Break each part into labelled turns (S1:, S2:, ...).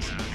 S1: Podcast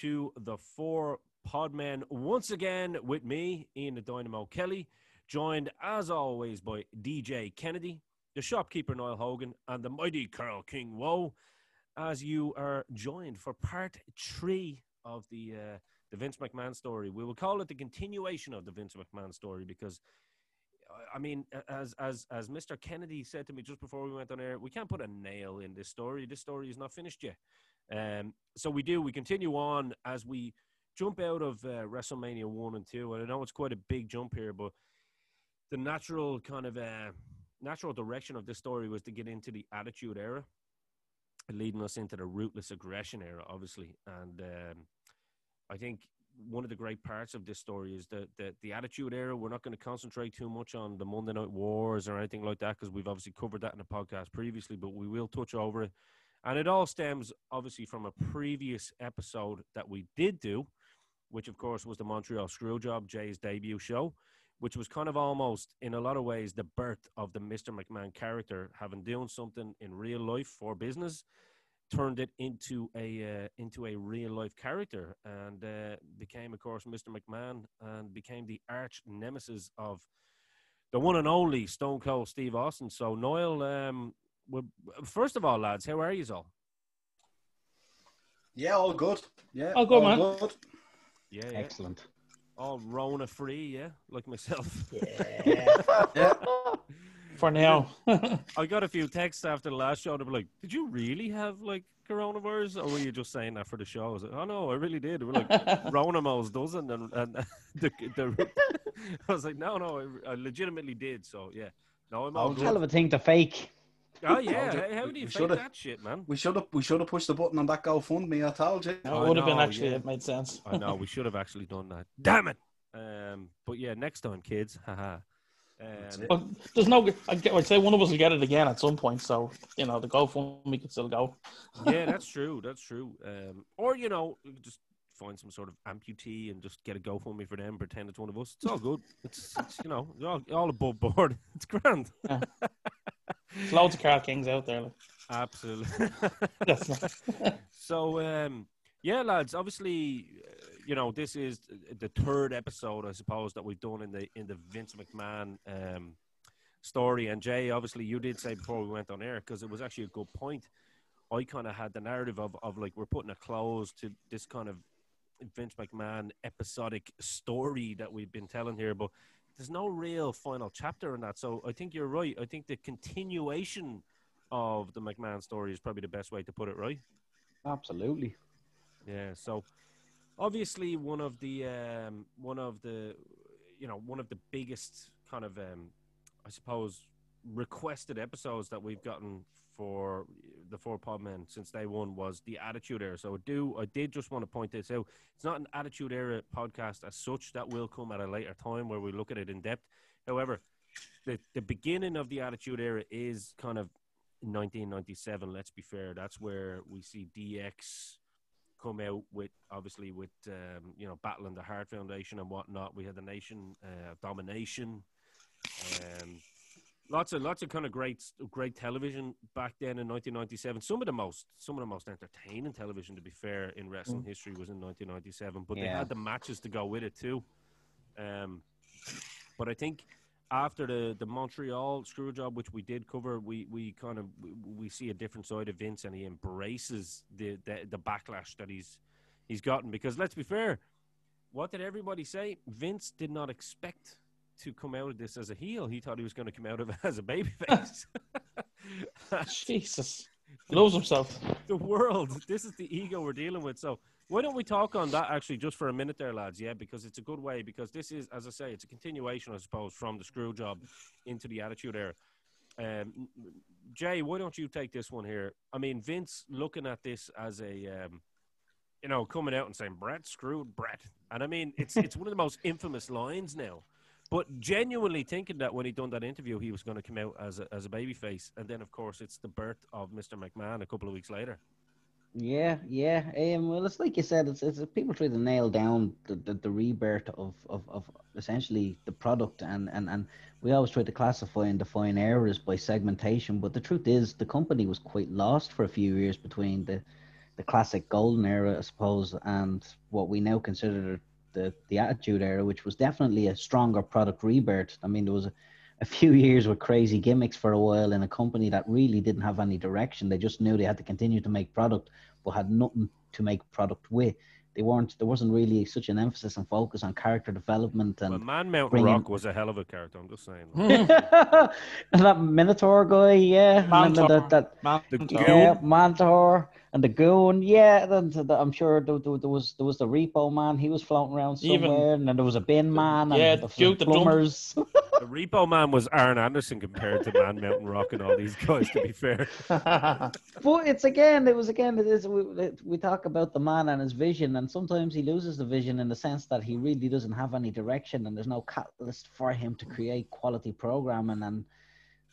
S2: to the Four Podmen once again with me, Ian the Dynamo Kelly, joined as always by DJ Kennedy, the shopkeeper Niall Hogan, and the mighty Carl King Woe, as you are joined for part three of the uh, the Vince McMahon story. We will call it the continuation of the Vince McMahon story because. I- I mean, as as as Mr. Kennedy said to me just before we went on air, we can't put a nail in this story. This story is not finished yet. Um, so we do. We continue on as we jump out of uh, WrestleMania one and two. And I know it's quite a big jump here, but the natural kind of uh, natural direction of this story was to get into the Attitude Era, leading us into the Ruthless Aggression Era, obviously. And um, I think one of the great parts of this story is that the, the Attitude Era. We're not going to concentrate too much on the Monday Night Wars or anything like that because we've obviously covered that in the podcast previously, but we will touch over it. And it all stems obviously from a previous episode that we did do, which of course was the Montreal Screwjob, Jay's debut show, which was kind of almost in a lot of ways the birth of the Mr. McMahon character, having done something in real life for business, turned it into a uh, into a real life character, and uh, became of course Mr. McMahon, and became the arch nemesis of the one and only Stone Cold Steve Austin. So Noel, um, well, first of all, lads, how are you all?
S3: Yeah, all good. Yeah,
S4: All good, man.
S3: good.
S2: Yeah, yeah.
S4: Excellent.
S2: all Rona free, yeah, like myself.
S3: Yeah, yeah.
S4: For now.
S2: I got a few texts after the last show. They were like, "Did you really have like coronavirus, or were you just saying that for the show?" I was like, "Oh no, I really did." We're like, "Rona most doesn't," and, and the, the, I was like, "No, no, I, I legitimately did." So yeah, no, I'm all
S3: Oh,
S2: good.
S4: Hell of a thing to fake.
S2: Oh yeah,
S3: you.
S2: how, how do you
S3: We
S2: fake
S3: shoulda-
S2: that shit, man?
S3: we should have we should have pushed the button on that GoFundMe. I told you.
S4: That
S2: I
S4: would have been actually,
S2: yeah.
S4: it made sense.
S2: I know we should have actually done that. Damn it! Um, but yeah, next time, kids. Haha. Um.
S4: But there's no, I get- I'd say one of us will get it again at some point. So, you know, the GoFundMe could still go.
S2: yeah, that's true. That's true. Um, or you know, just find some sort of amputee and just get a GoFundMe for them, pretend it's one of us. It's all good. It's, it's you know, all, all above board. It's grand.
S4: There's loads of Carl Kings out there. Like.
S2: Absolutely. So, um, yeah, lads. Obviously, uh, you know, this is the third episode, I suppose, that we've done in the in the Vince McMahon um, story. And Jay, obviously, you did say before we went on air because it was actually a good point. I kind of had the narrative of of like we're putting a close to this kind of Vince McMahon episodic story that we've been telling here, but there's no real final chapter in that. So I think you're right. I think the continuation of the McMahon story is probably the best way to put it, right?
S4: absolutely.
S2: Yeah. So obviously one of the um, one of the you know one of the biggest kind of um, I suppose requested episodes that we've gotten for the four pod men since day one was the attitude era. So I do i did just want to point this out. It's not an attitude era podcast as such that will come at a later time where we look at it in depth. However the, the beginning of the attitude era is kind of 1997 let's be fair. That's where we see dx come out with obviously with um, you know battling the Heart Foundation and whatnot. We had the Nation uh, Domination, um, lots of lots of kind of great great television back then in 1997. Some of the most some of the most entertaining television, to be fair, in wrestling history was in 1997. But they had the matches to go with it too. Um, but I think after the the Montreal screw job, which we did cover, we we kind of we, we see a different side of Vince, and he embraces the, the the backlash that he's he's gotten. Because let's be fair, what did everybody say? Vince did not expect to come out of this as a heel. He thought he was going to come out of it as a babyface.
S4: Jesus. He loves himself.
S2: the world. This is the ego we're dealing with. So why don't we talk on that actually just for a minute there, lads? Yeah, because it's a good way. Because this is, as I say, it's a continuation, I suppose, from the screw job into the attitude era. Um, Jay, why don't you take this one here? I mean, Vince looking at this as a, um, you know, coming out and saying Bret screwed Bret, and I mean, it's it's one of the most infamous lines now. But genuinely thinking that when he done that interview, he was going to come out as a, as a babyface, and then of course it's the birth of Mr. McMahon a couple of weeks later.
S5: Yeah, yeah. Um, well, it's like you said, it's, it's people try to nail down the, the, the rebirth of, of, of essentially the product, and, and, and we always try to classify and define eras by segmentation. But the truth is, the company was quite lost for a few years between the the classic golden era, I suppose, and what we now consider the the attitude era, which was definitely a stronger product rebirth. I mean, there was a, a few years with crazy gimmicks for a while in a company that really didn't have any direction. They just knew they had to continue to make product, but had nothing to make product with. They weren't. There wasn't really such an emphasis and focus on character development and
S2: Well, Man Mountain
S5: bringing-
S2: Rock was a hell of a character. I'm just saying. Hmm.
S5: and that Minotaur guy, yeah, and then
S4: Mantaur.
S5: that, that
S4: Man,
S2: The Goon.
S5: yeah, Mantaur and the Goon, yeah. Then the, I'm sure there, there, there was there was the Repo Man. He was floating around
S4: Even-
S5: somewhere, and then there was a Bin Man, and
S4: yeah,
S5: the,
S4: Duke the
S5: plumbers.
S2: the A repo Man was Arn Anderson compared to Man Mountain Rock and all these guys. To be fair,
S5: but it's again, it was again, it is. We, we talk about the man and his vision, and sometimes he loses the vision in the sense that he really doesn't have any direction, and there's no catalyst for him to create quality programming. And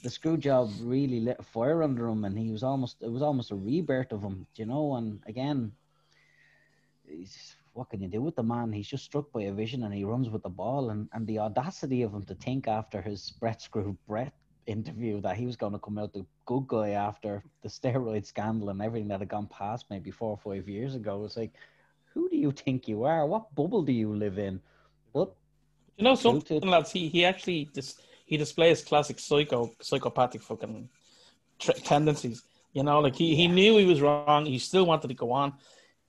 S5: the screw job really lit a fire under him, and he was almost it was almost a rebirth of him, you know. And again, he's, what can you do with the man? He's just struck by a vision, and he runs with the ball, and and the audacity of him to think after his Bret Screw Bret interview that he was going to come out the good guy after the steroid scandal and everything that had gone past maybe four or five years ago. It's like, who do you think you are? What bubble do you live in? But
S4: You know something, lads. He he actually dis, he displays classic psycho psychopathic fucking tr- tendencies. You know, like he, he knew he was wrong. He still wanted to go on.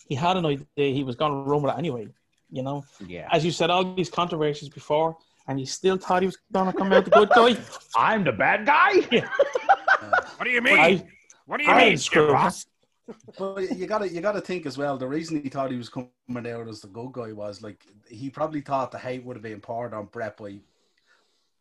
S4: He had an idea. He was going to run with it anyway. You know,
S5: yeah,
S4: as you said, all these controversies before, and he still thought he was going to come out the good guy.
S5: I'm the bad guy.
S2: what do you mean?
S4: I,
S2: what do you
S4: I
S2: mean,
S4: screw screwed.
S2: Ross?
S3: But you gotta you gotta think as well. The reason he thought he was coming out as the good guy was like he probably thought the hate would have been poured on Bret by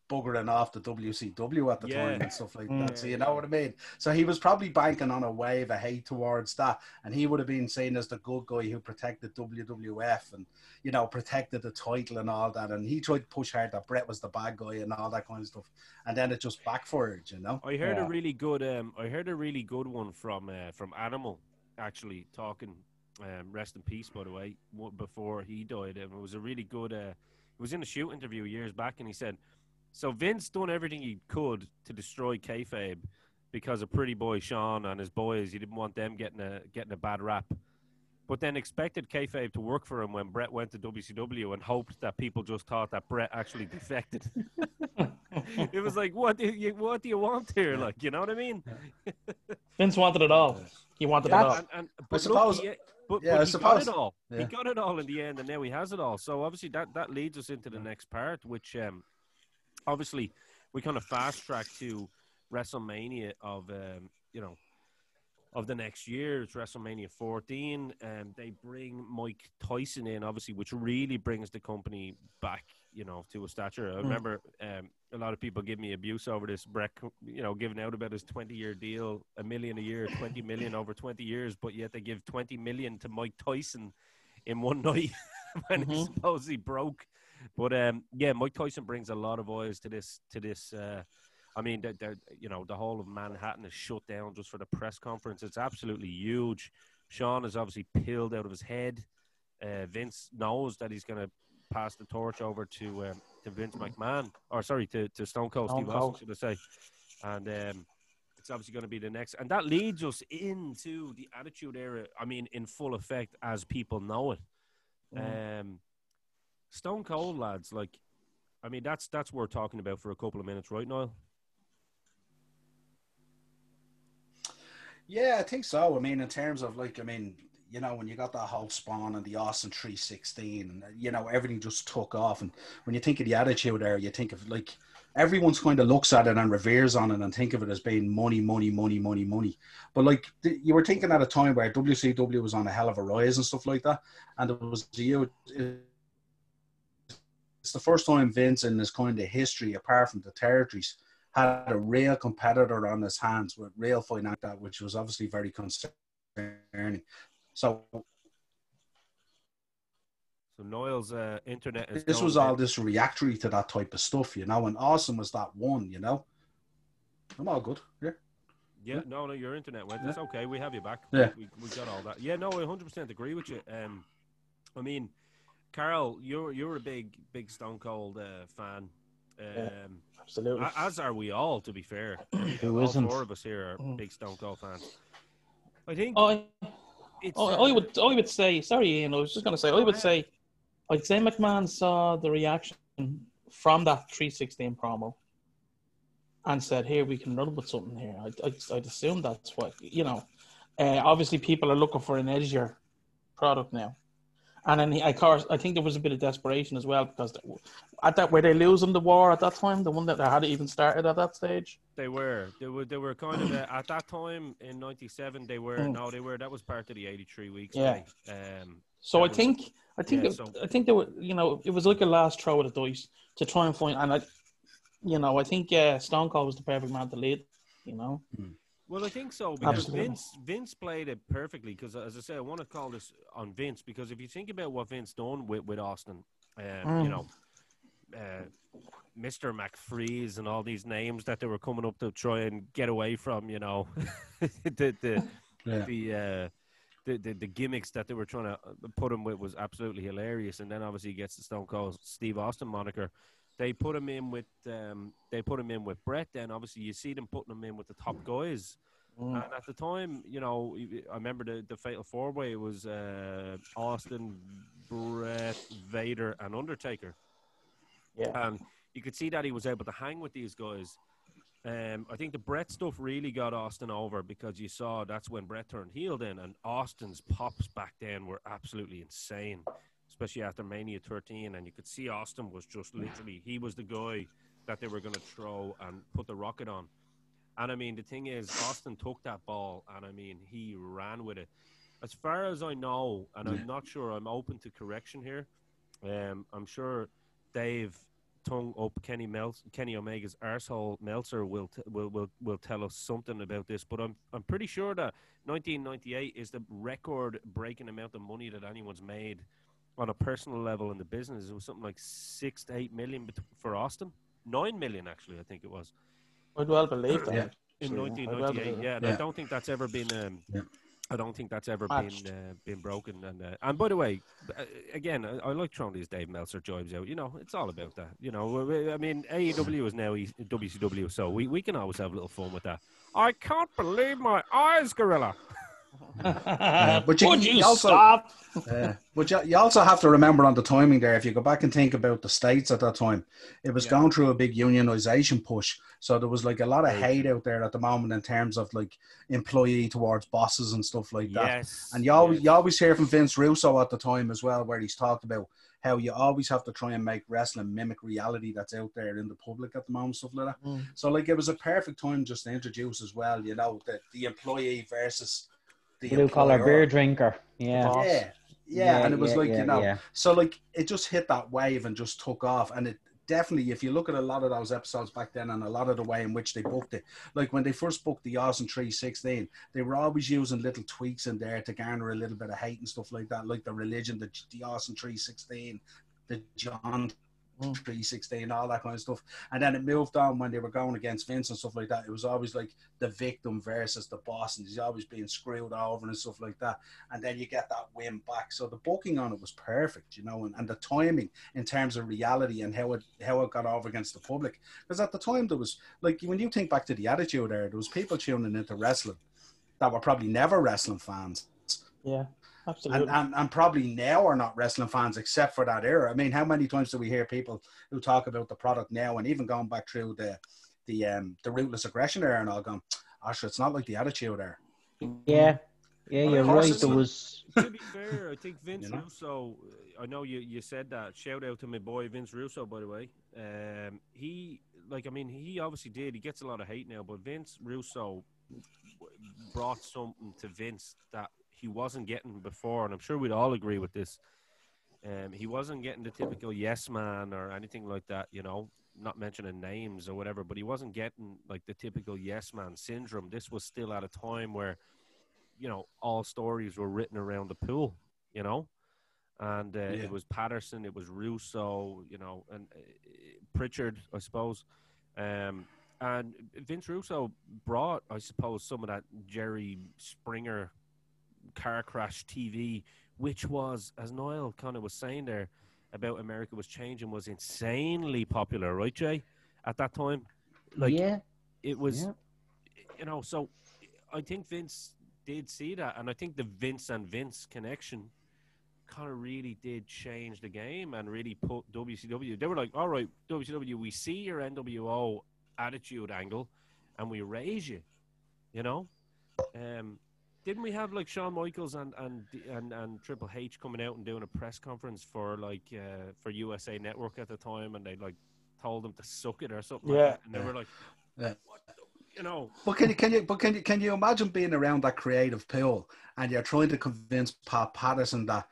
S3: buggering off the WCW at the
S2: Yeah.
S3: time and stuff like
S4: Mm.
S3: that. So you know what I mean. So he was probably banking on a wave of hate towards that, and he would have been seen as the good guy who protected WWF and you know protected the title and all that. And he tried to push hard that Bret was the bad guy and all that kind of stuff, and then it just backfired. You know.
S2: I heard
S5: Yeah.
S2: a really good. Um, I heard a really good one from uh, from Animal, actually talking. Um, rest in peace, by the way. Before he died, and it was a really good. Uh, it was in a shoot interview years back, and he said, "So Vince done everything he could to destroy kayfabe because of Pretty Boy Shawn and his boys. He didn't want them getting a getting a bad rap." But then expected kayfabe to work for him when Bret went to WCW and hoped that people just thought that Bret actually defected. it was like, what do you what do you want here? Like, you know what I mean?
S4: Vince wanted it all. He wanted it all.
S2: And, and but look,
S3: suppose-
S2: he, but,
S3: yeah,
S2: but
S3: I
S2: he
S3: suppose-
S2: got it all. He got it all in the end, and now he has it all. So obviously that that leads us into the next part, which um, obviously we kind of fast track to WrestleMania of um, you know of the next year. It's WrestleMania 14, and they bring Mike Tyson in, obviously, which really brings the company back, you know, to a stature. I
S4: Mm.
S2: remember um, a lot of people give me abuse over this. Bret, you know, giving out about his 20-year deal, a million a year, 20 million over 20 years, but yet they give 20 million to Mike Tyson in one night when he
S4: Mhm.
S2: supposedly broke. But um, yeah, Mike Tyson brings a lot of eyes to this to this. Uh, I mean, they're, they're, you know, the whole of Manhattan is shut down just for the press conference. It's absolutely huge. Shawn is obviously peeled out of his head. Uh, Vince knows that he's going to pass the torch over to um, to Vince McMahon, or sorry, to, to Stone Cold
S4: Stone
S2: Steve Austin, should I say? And um, it's obviously going to be the next, and that leads us into the Attitude Era. I mean, in full effect as people know it. Um, Stone Cold lads, like, I mean, that's that's worth talking about for a couple of minutes, right, Niall?
S3: Yeah, I think so. I mean, in terms of like, I mean, you know, when you got that whole spawn and the Austin 316, and you know, everything just took off. And when you think of the attitude era, you think of like everyone's kind of looks at it and reveres on it and think of it as being money, money, money, money, money. But like th- you were thinking at a time where WCW was on a hell of a rise and stuff like that, and it was you. It's the first time Vince in his kind of history, apart from the territories, had a real competitor on his hands with real financial, which was obviously very concerning. So
S2: So Niall's uh, internet is.
S3: this was all this reactory to that type of stuff, you know. And Austin was that one, you know. I'm all good. Yeah.
S2: Yeah, no, no, your internet went. It's okay. We have you back.
S3: Yeah.
S2: we, we got all that. Yeah, no, I 100 percent agree with you. Um, I mean, Carl, you're you're a big big Stone Cold uh, fan.
S4: Yeah.
S2: Um,
S4: Absolutely.
S2: as are we all, to be fair.
S5: Who
S2: all
S5: isn't?
S2: four of us here are
S4: Mm.
S2: big Stone Cold fans. I think
S4: I,
S2: it's.
S4: I,
S2: uh,
S4: I would, I would say, sorry, Ian. I was just going to say, I would say, I'd say McMahon saw the reaction from that 316 promo and said, "Here, we can run with something here." I'd, I'd, I'd assume that's what you know. Uh, obviously, people are looking for an edgier product now, and then he, of course, I think there was a bit of desperation as well because at that were they losing the war at that time, the one that hadn't even started at that stage.
S2: They were. They were. They were kind of uh, at that time in '97. They were.
S4: Mm.
S2: No, they were. That was part of the '83 weeks.
S4: Yeah.
S2: Um.
S4: So I
S2: was-
S4: think I think
S2: yeah,
S4: it,
S2: so-
S4: I think there were you know it was like a last throw of the dice to try and find and I you know I think uh, Stone Cold was the perfect man to lead. You know,
S2: Well, I think so because
S4: Absolutely.
S2: Vince Vince played it perfectly. Because as I say, I want to call this on Vince because if you think about what Vince done with with Austin, um, you
S4: Mm.
S2: know, uh, Mister McFreeze and all these names that they were coming up to try and get away from, you know, the the
S3: Yeah.
S2: the, uh, the the the gimmicks that they were trying to uh, put him with was absolutely hilarious. And then obviously he gets the Stone Cold Steve Austin moniker. They put him in with um, they put him in with Bret. Then obviously you see them putting him in with the top guys.
S4: Mm.
S2: And at the time, you know, I remember the, the Fatal Four Way was uh, Austin, Bret, Vader, and Undertaker.
S4: yeah,
S2: And you could see that he was able to hang with these guys. Um, I think the Bret stuff really got Austin over because you saw that's when Bret turned heel then, and Austin's pops back then were absolutely insane, especially after Mania 13. And you could see Austin was just literally, he was the guy that they were going to throw and put the rocket on. And I mean, the thing is, Austin took that ball and I mean, he ran with it. As far as I know, and I'm not sure, I'm open to correction here. Um, I'm sure Dave tongue up Kenny Mel- Kenny Omega's arsehole Meltzer will, t- will will will tell us something about this. But I'm I'm pretty sure that 1998 is the record breaking amount of money that anyone's made on a personal level in the business. It was something like six to eight million for Austin. Nine million actually, I think it was
S4: I'd well believe that.
S3: Yeah.
S2: in
S4: actually.
S2: 1998.
S4: believe it.
S2: Yeah, and I don't think that's ever been. Um,
S3: Yeah.
S2: I don't think that's ever
S4: Matched.
S2: been uh, been broken. And uh, and by the way, uh, again, I, I like throwing these Dave Meltzer jibes out. You know, it's all about that. You know, we- we- I mean, AEW is now E- WCW, so we, we can always have a little fun with that. I can't believe my eyes, Gorilla.
S3: But you- you
S4: you
S3: also-
S4: stop?
S3: Yeah. But you, you also have to remember on the timing there, if you go back and think about the States at that time, it was
S2: Yeah.
S3: going through a big unionization push. So there was like a lot of hate out there at the moment in terms of like employee towards bosses and stuff like that.
S2: Yes,
S3: And you always, you always hear from Vince Russo at the time as well, where he's talked about how you always have to try and make wrestling mimic reality that's out there in the public at the moment, stuff like that.
S4: Mm.
S3: So like it was a perfect time just to introduce as well, you know, the, the employee versus the
S5: Blue collar
S3: employer.
S5: beer drinker. Yeah.
S3: Yeah, yeah, and it was
S5: yeah,
S3: like
S5: yeah,
S3: you know,
S5: yeah.
S3: so like it just hit that wave and just took off, and it definitely, if you look at a lot of those episodes back then, and a lot of the way in which they booked it, like when they first booked the Austin three sixteen, they were always using little tweaks in there to garner a little bit of hate and stuff like that, like the religion, the the Austin three sixteen, the John.
S4: Mm.
S3: 316 all that kind of stuff and then it moved on when they were going against Vince and stuff like that it was always like the victim versus the boss and he's always being screwed over and stuff like that and then you get that win back. So the booking on it was perfect, you know, and, and the timing in terms of reality and how it how it got over against the public. Because at the time there was like when you think back to the attitude era, there was people tuning into wrestling that were probably never wrestling fans.
S4: Yeah,
S3: And,
S4: absolutely.
S3: and, and probably now are not wrestling fans except for that era. I mean, how many times do we hear people who talk about the product now and even going back through the the um the ruthless aggression era and all going, oh, sure, it's not like the attitude era.
S5: Yeah. Yeah,
S2: Well,
S5: you're right.
S3: it's
S5: There was
S2: to be fair, I think Vince
S3: You know?
S2: Russo. I know you, you said that. Shout out to my boy Vince Russo, by the way. Um, he like I mean he obviously did. He gets a lot of hate now, but Vince Russo brought something to Vince that he wasn't getting before, and I'm sure we'd all agree with this. Um, he wasn't getting the typical yes man or anything like that, you know, not mentioning names or whatever, but he wasn't getting like the typical yes man syndrome. This was still at a time where, you know, all stories were written around the pool, you know, and uh,
S3: Yeah.
S2: it was Patterson, it was Russo, you know, and uh, Pritchard, I suppose. Um, and Vince Russo brought, I suppose, some of that Jerry Springer car crash TV, which was, as Noel kind of was saying there about America was changing, was insanely popular, right, Jay? At that time, like
S5: yeah,
S2: it was,
S5: yeah.
S2: you know. So I think Vince did see that, and I think the Vince and Vince connection kind of really did change the game and really put WCW. They were like, "All right, WCW, we see your NWO attitude angle, and we raise you," you know. Um, didn't we have like Shawn Michaels and and and, and Triple H coming out and doing a press conference for like uh, for USA Network at the time, and they like told them to suck it or something.
S4: Yeah.
S2: like that, and they
S3: Yeah.
S2: were like,
S3: Yeah.
S2: "What?" The, you know,
S3: But can you can you but can you can you imagine being around that creative pool and you're trying to convince Pat Patterson that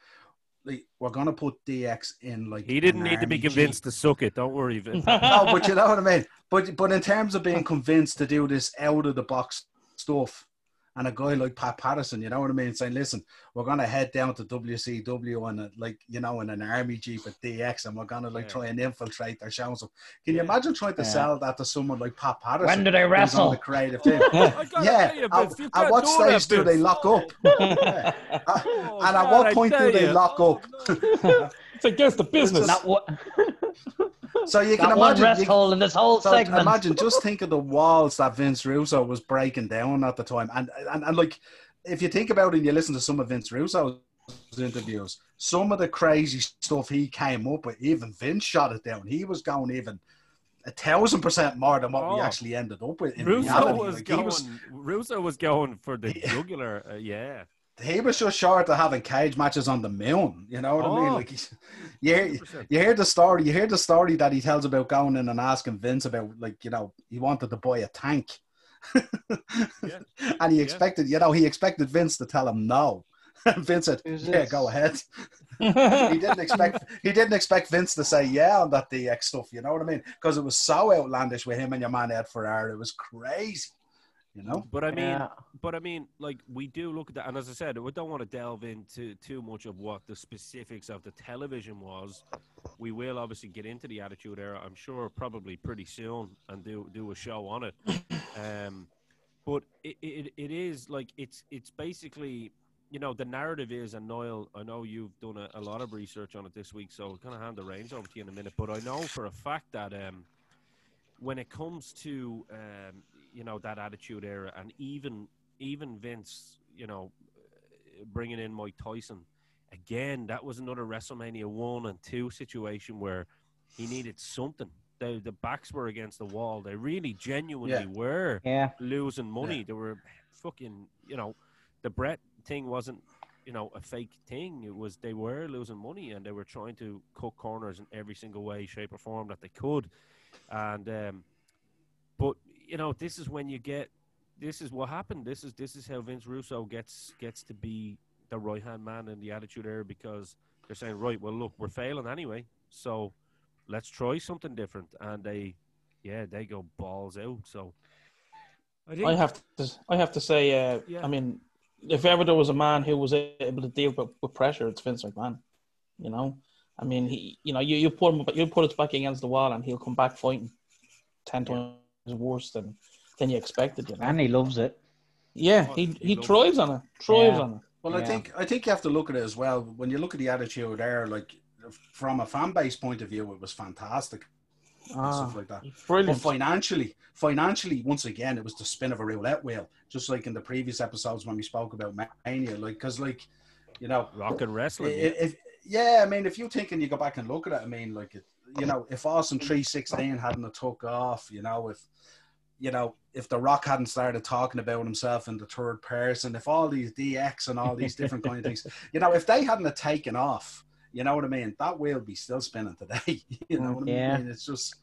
S3: we're gonna put DX in like
S2: he didn't need to be convinced
S3: Jeep.
S2: to suck it. Don't worry, Vince.
S3: no, but you know what I mean. But but in terms of being convinced to do this out of the box stuff, and a guy like Pat Patterson, you know what I mean, saying, "Listen, we're gonna head down to WCW and uh, like you know in an army jeep at DX, and we're gonna like
S2: Yeah.
S3: try and infiltrate their shows." Can you imagine trying to
S5: Yeah.
S3: sell that to someone like Pat Patterson?
S5: When do they
S3: who's on
S5: wrestle?
S3: the creative team.
S2: I
S3: yeah.
S2: tell you,
S3: At,
S2: Vince,
S3: at what stage do they lock up? Yeah.
S2: Oh,
S3: and at
S2: God,
S3: what point do they lock
S2: Oh,
S3: up?
S2: no.
S4: It's against the business.
S5: Not what.
S3: So you can
S5: Not one
S3: imagine.
S5: rest
S3: you-
S5: hole in this whole
S3: So
S5: segment.
S3: imagine, just think of the walls that Vince Russo was breaking down at the time, and and, and like, if you think about it, and you listen to some of Vince Russo's interviews, some of the crazy stuff he came up with, even Vince shot it down. He was going even a thousand percent more than what we
S2: Oh.
S3: actually ended up with. In
S2: Russo was
S3: Like,
S2: going.
S3: was
S2: Russo was going for the jugular. Uh, yeah,
S3: he was just short of having cage matches on the moon. You know what I mean?
S2: Oh.
S3: Like, he's, you hear,
S2: 100%.
S3: you hear the story. You hear the story that he tells about going in and asking Vince about, like, you know, he wanted to buy a tank,
S2: Yeah.
S3: and he
S2: Yeah.
S3: expected, you know, he expected Vince to tell him no. And Vince said,
S5: Who's
S3: "Yeah,
S5: this?
S3: go ahead." he didn't expect he didn't expect Vince to say yeah on that DX stuff. You know what I mean? Because it was so outlandish with him and your man Ed Ferrara. It was crazy. You know?
S2: But I mean,
S5: Yeah.
S2: but I mean, like we do look at that, and as I said, we don't want to delve into too much of what the specifics of the television was. We will obviously get into the Attitude Era, I'm sure, probably pretty soon, and do do a show on it. Um, but it, it it is like it's it's basically. You know, the narrative is, and Noel, I know you've done a, a lot of research on it this week, so I'll kind of hand the reins over to you in a minute. But I know for a fact that um, when it comes to um, you know that attitude era and even even Vince you know bringing in Mike Tyson again that was another WrestleMania 1 and 2 situation where he needed something the the backs were against the wall they really genuinely
S3: Yeah.
S2: were
S5: Yeah.
S2: losing money
S3: Yeah.
S2: they were fucking you know the Brett thing wasn't you know a fake thing it was they were losing money and they were trying to cut corners in every single way shape or form that they could and um but you know this is when you get this is what happened this is this is how Vince Russo gets gets to be the right hand man in the attitude era because they're saying right well look we're failing anyway so let's try something different and they yeah they go balls out so I think
S4: I have to. I have to say. Uh,
S2: Yeah.
S4: I mean, if ever there was a man who was able to deal with, with pressure, it's Vince McMahon. You know, I mean, he. You know, you, you put him. You put his back against the wall, and he'll come back fighting ten times worse than than you expected. You know.
S5: And he loves it.
S4: yeah,
S2: Oh,
S4: he
S2: he
S4: he
S2: loves
S4: thrives on it. Thrives
S5: Yeah.
S4: on it.
S3: Well, I think I think you have to look at it as well. When you look at the attitude era, like from a fan base point of view, it was fantastic and
S4: Ah,
S3: stuff like that. But financially, financially, once again, it was the spin of a roulette wheel, just like in the previous episodes when we spoke about Mania. Like, because, like, you know,
S2: rock and wrestling
S3: if, if yeah, I mean, if you think and you go back and look at it, I mean, like, it, you know, if Austin three sixteen hadn't took off, you know, if you know, if The Rock hadn't started talking about himself in the third person, if all these DX and all these different kind of things, you know, if they hadn't taken off, you know what I mean, that wheel be still spinning today. you know what I
S5: Yeah.
S3: mean? It's just,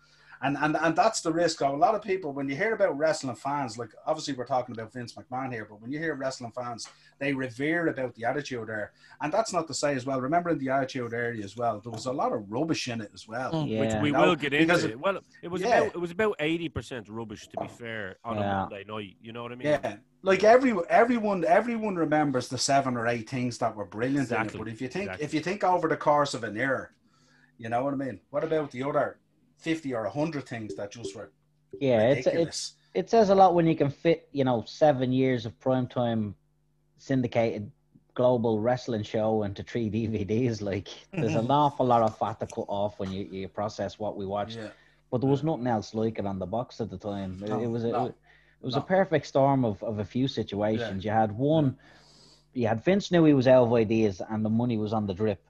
S3: And, and and that's the risk of a lot of people when you hear about wrestling fans, like obviously we're talking about Vince McMahon here, but when you hear wrestling fans, they revere about the attitude era. And that's not to say as well, remember in the attitude era as well, there was a lot of rubbish in it as well.
S4: Mm.
S2: which
S5: Yeah.
S2: we
S3: No,
S2: will get into. it. Well, it was
S3: Yeah.
S2: about it was about eighty percent rubbish to be fair on a Monday night. You know what I mean?
S3: Yeah, like every everyone everyone remembers the seven or eight things that were brilliant
S2: Exactly,
S3: in it. But if you think
S2: exactly.
S3: if you think over the course of an era, you know what I mean. What about the other fifty or hundred things that just were
S5: Yeah, it's it's it says a lot when you can fit, you know, seven years of primetime syndicated global wrestling show into three DVDs. Like, there's an awful lot of fat to cut off when you, you process what we watched.
S3: yeah,
S5: But there was nothing else like it on the box at the time. It,
S3: No,
S5: it was a,
S3: no,
S5: it was
S3: no.
S5: a perfect storm of, of a few situations. You had one, you had Vince knew he was out of ideas and the money was on the drip.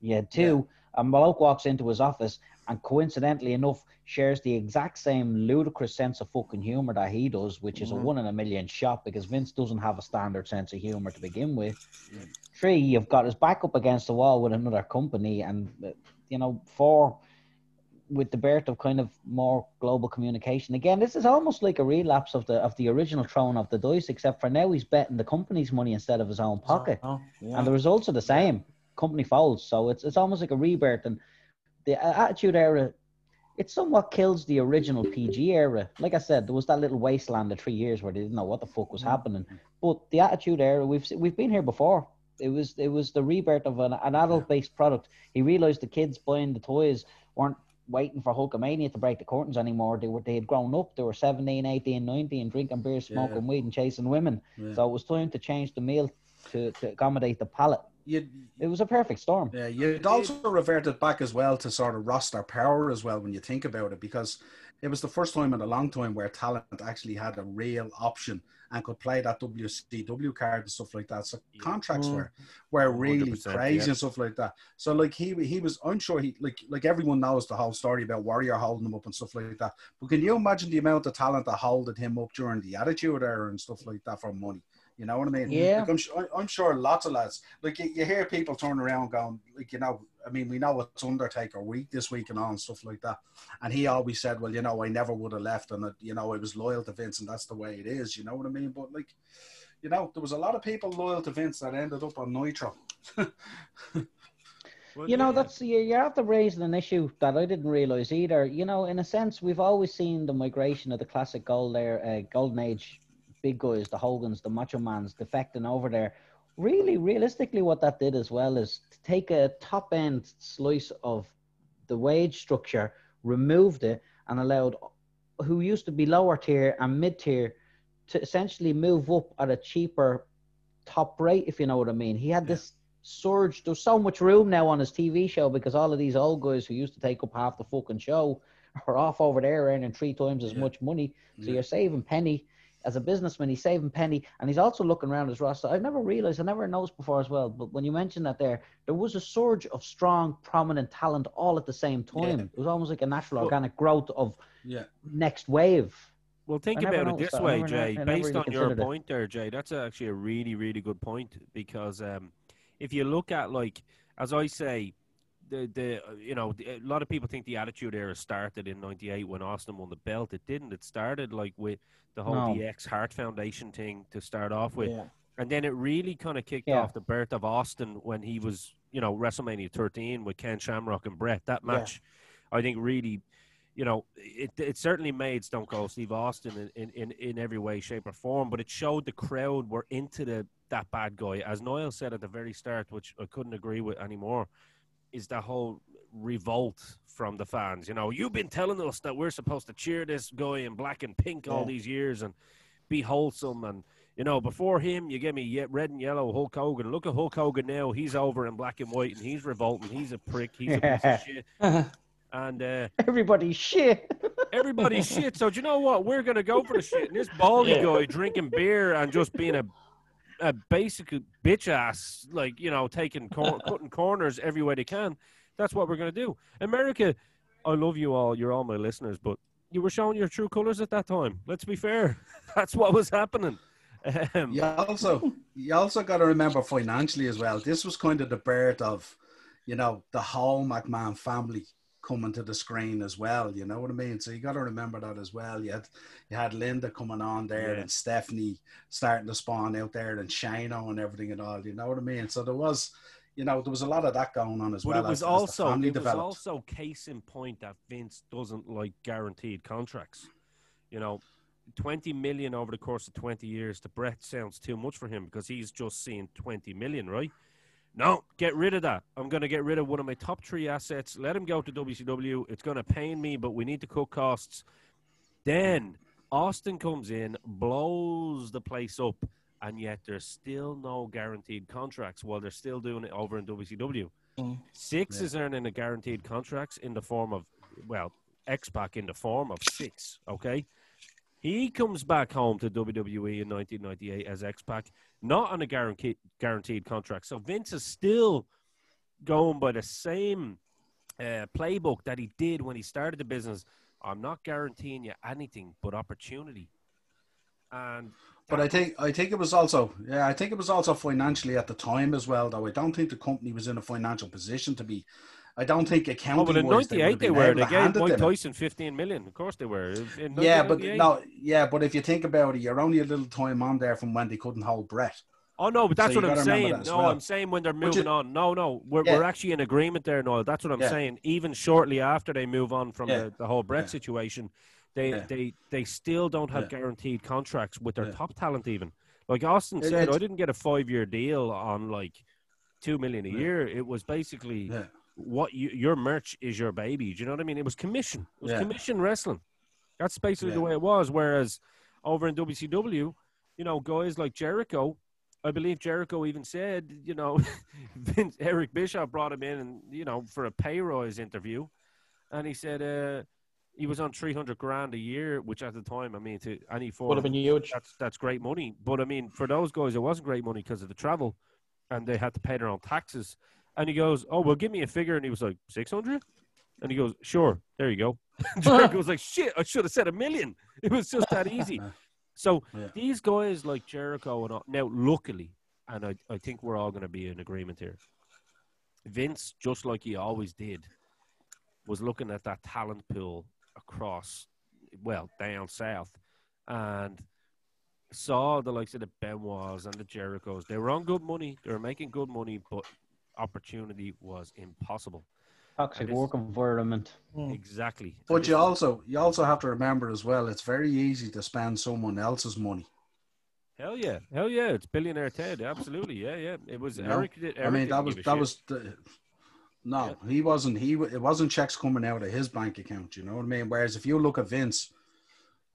S5: You had two, a bloke walks into his office and coincidentally enough shares the exact same ludicrous sense of fucking humor that he does, which is a
S3: Mhm.
S5: one in a million shot because Vince doesn't have a standard sense of humor to begin with.
S3: Yeah.
S5: Three, you've got his back up against the wall with another company, and uh, you know, four, with the birth of kind of more global communication. Again, this is almost like a relapse of the of the original throwing of the dice, except for now he's betting the company's money instead of his own pocket,
S4: Oh, yeah.
S5: and the results are the same. Company folds, so it's it's almost like a rebirth. And the uh, Attitude Era, it somewhat kills the original PG era. Like I said, there was that little wasteland of three years where they didn't know what the fuck was happening. But the Attitude Era, we've we've been here before. It was it was the rebirth of an, an adult based product. He realized the kids buying the toys weren't waiting for Hulkamania to break the curtains anymore. They were they had grown up. They were 17, 18, 19, drinking beer, smoking weed, and chasing women.
S3: Yeah.
S5: So it was time to change the meal to, to accommodate the palate.
S3: You
S5: It was a perfect storm.
S3: Yeah, you'd also reverted back as well to sort of roster power as well when you think about it, because it was the first time in a long time where talent actually had a real option and could play that WCW card and stuff like that. So contracts
S4: Mm.
S3: were were really crazy
S2: yeah.
S3: and stuff like that. So like he he was, I'm sure he like like everyone knows the whole story about Warrior holding him up and stuff like that. But can you imagine the amount of talent that holded him up during the Attitude Era and stuff like that for money? You know what I mean?
S5: Yeah.
S3: Like I'm, su- I'm sure lots of lads, like you, you hear people turn around going, like, you know, I mean, we know it's Undertaker week this week and all and stuff like that. And he always said, well, you know, I never would have left and, uh, you know, I was loyal to Vince and that's the way it is. You know what I mean? But, like, you know, there was a lot of people loyal to Vince that ended up on Nitro.
S5: You know, that's you- you're after raising an issue that I didn't realize either. You know, in a sense, we've always seen the migration of the classic gold there, uh, golden age big guys, the Hogans, the Macho Mans, defecting over there. Really, realistically, what that did as well is to take a top end slice of the wage structure, removed it, and allowed who used to be lower tier and mid tier to essentially move up at a cheaper top rate, if you know what I mean. He had
S3: Yeah.
S5: this surge. There's so much room now on his TV show because all of these old guys who used to take up half the fucking show are off over there earning three times as
S3: Yeah.
S5: much money. So
S3: Yeah.
S5: you're saving penny. As a businessman, he's saving penny, and he's also looking around his roster. I've never realized, I never noticed before as well, but when you mentioned that there, there was a surge of strong, prominent talent all at the same time.
S3: Yeah.
S5: It was almost like a natural,
S2: Well-
S5: organic growth of
S3: Yeah.
S5: next wave.
S2: Well, think
S5: I
S2: about it this
S5: that.
S2: Way,
S5: never-
S2: Jay.
S5: Never
S2: Based
S5: really
S2: on your
S5: considered it.
S2: point there, Jay, that's actually a really, really good point because um, if you look at like, as I say, the the uh, you know the- a lot of people think the Attitude Era started in '98 when Austin won the belt. It didn't. It started like with the whole
S5: No.
S2: DX Heart Foundation thing to start off with,
S4: yeah.
S2: and then it really kind of kicked
S5: Yeah.
S2: off the birth of Austin when he was you know WrestleMania 13 with Ken Shamrock and Bret. That
S4: Yeah.
S2: match, I think, really you know, it, it certainly made Stone Cold Steve Austin in, in, in, in every way, shape, or form, but it showed the crowd were into the that bad guy. As Noel said at the very start, which I couldn't agree with anymore, is the whole revolt from the fans. You know, you've been telling us that we're supposed to cheer this guy in black and pink all
S4: Yeah.
S2: these years and be wholesome and you know, before him, you give me red and yellow Hulk Hogan. Look at Hulk Hogan now; he's over in black and white, and he's revolting. He's a prick. He's a piece of shit. And uh,
S5: Everybody's shit.
S2: everybody's shit. So do you know what? We're gonna go for the shit. And this baldy
S4: Yeah.
S2: guy drinking beer and just being a a basic bitch ass, like you know, taking cor- cutting corners every way they can. That's what we're gonna do. America, I love you all. You're all my listeners, but you were showing your true colors at that time. Let's be fair. That's what was happening. Um,
S3: You also you also got to remember financially as well. This was kind of the birth of, you know, the whole McMahon family coming to the screen as well. You know what I mean? So you got to remember that as well. You had you had Linda coming on there
S2: Yeah.
S3: and Stephanie starting to spawn out there and Shano and everything and all. You know what I mean? So there was, you know, there was a lot of that going on as
S2: But
S3: well.
S2: it was
S3: as, as
S2: also
S3: family
S2: it was
S3: developed.
S2: also case in point that Vince doesn't like guaranteed contracts. You know, twenty million over the course of twenty years to Bret sounds too much for him because he's just seeing twenty million, right? No, get rid of that. I'm going to get rid of one of my top three assets. Let him go to WCW. It's going to pain me, but we need to cut costs. Then Austin comes in, blows the place up, and yet there's still no guaranteed contracts while they're still doing it over in WCW.
S4: Mm.
S2: Syxx
S3: Yeah.
S2: is earning a guaranteed contracts in the form of, well, X Pac in the form of Syxx. Okay. He comes back home to WWE in 1998 as X Pac, not on a guaranteed guaranteed contract. So Vince is still going by the same uh, playbook that he did when he started the business. I'm not guaranteeing you anything but opportunity. And
S3: But I think I think it was also yeah I think it was also financially at the time as well though I don't think the company was in a financial position to be I don't think
S2: oh,
S3: accounting
S2: but in
S3: they,
S2: '98 they, were. They
S3: been able to hand
S2: gave Mike. Tyson 15 million. Of course they were.
S3: Yeah, but no, yeah, but if you think about it, you're only a little time on there from when they couldn't hold Bret.
S2: Oh no, but that's
S3: So
S2: what I'm saying. No,
S3: well.
S2: I'm saying when they're
S3: But you-
S2: moving on. No, no, we're,
S3: Yeah.
S2: we're actually in agreement there, Noel. That's what I'm
S3: Yeah.
S2: saying. Even shortly after they move on from
S3: Yeah.
S2: the, the whole
S3: Bret
S2: situation, they, they they still don't have guaranteed contracts with their top talent. Even like Austin
S3: It-
S2: said, I didn't get a five year deal on like two million a year. It was basically what you, your merch is your baby. Do you know what I mean? It was commission. It was
S3: Yeah.
S2: commission wrestling. That's basically the way it was. Whereas over in WCW, you know, guys like Jericho, I believe Jericho even said, you know, Vince, Eric Bischoff brought him in and you know for a pay rise interview, and he said uh, he was on three hundred grand a year, which at the time, I mean, to any form
S4: Would have been huge.
S2: that's that's great money. But I mean, for those guys, it wasn't great money because of the travel, and they had to pay their own taxes. And he goes, "Oh, well, give me a figure." And he was like, 600? And he goes, "Sure, there you go." Jericho was like, "Shit, I should have said a million. It was just that easy." So
S3: Yeah.
S2: these guys like Jericho and all, now, luckily, and I, I think we're all going to be in agreement here. Vince, just like he always did, was looking at that talent pool across, well, down south, and saw the likes of the Benoits and the Jerichos. They were on good money. They were making good money, but opportunity was impossible.
S5: Toxic
S2: this-
S5: work environment.
S4: Mm.
S2: Exactly. And
S3: but
S2: this
S3: you also you also have to remember as well. It's very easy to spend someone else's money.
S2: Hell yeah, hell yeah! It's billionaire Ted. Absolutely, yeah, yeah. It was
S3: You know?
S2: Eric. Did, Eric
S3: I mean that was that
S2: shit.
S3: was the, no he wasn't he it wasn't checks coming out of his bank account. You know what I mean? Whereas if you look at Vince,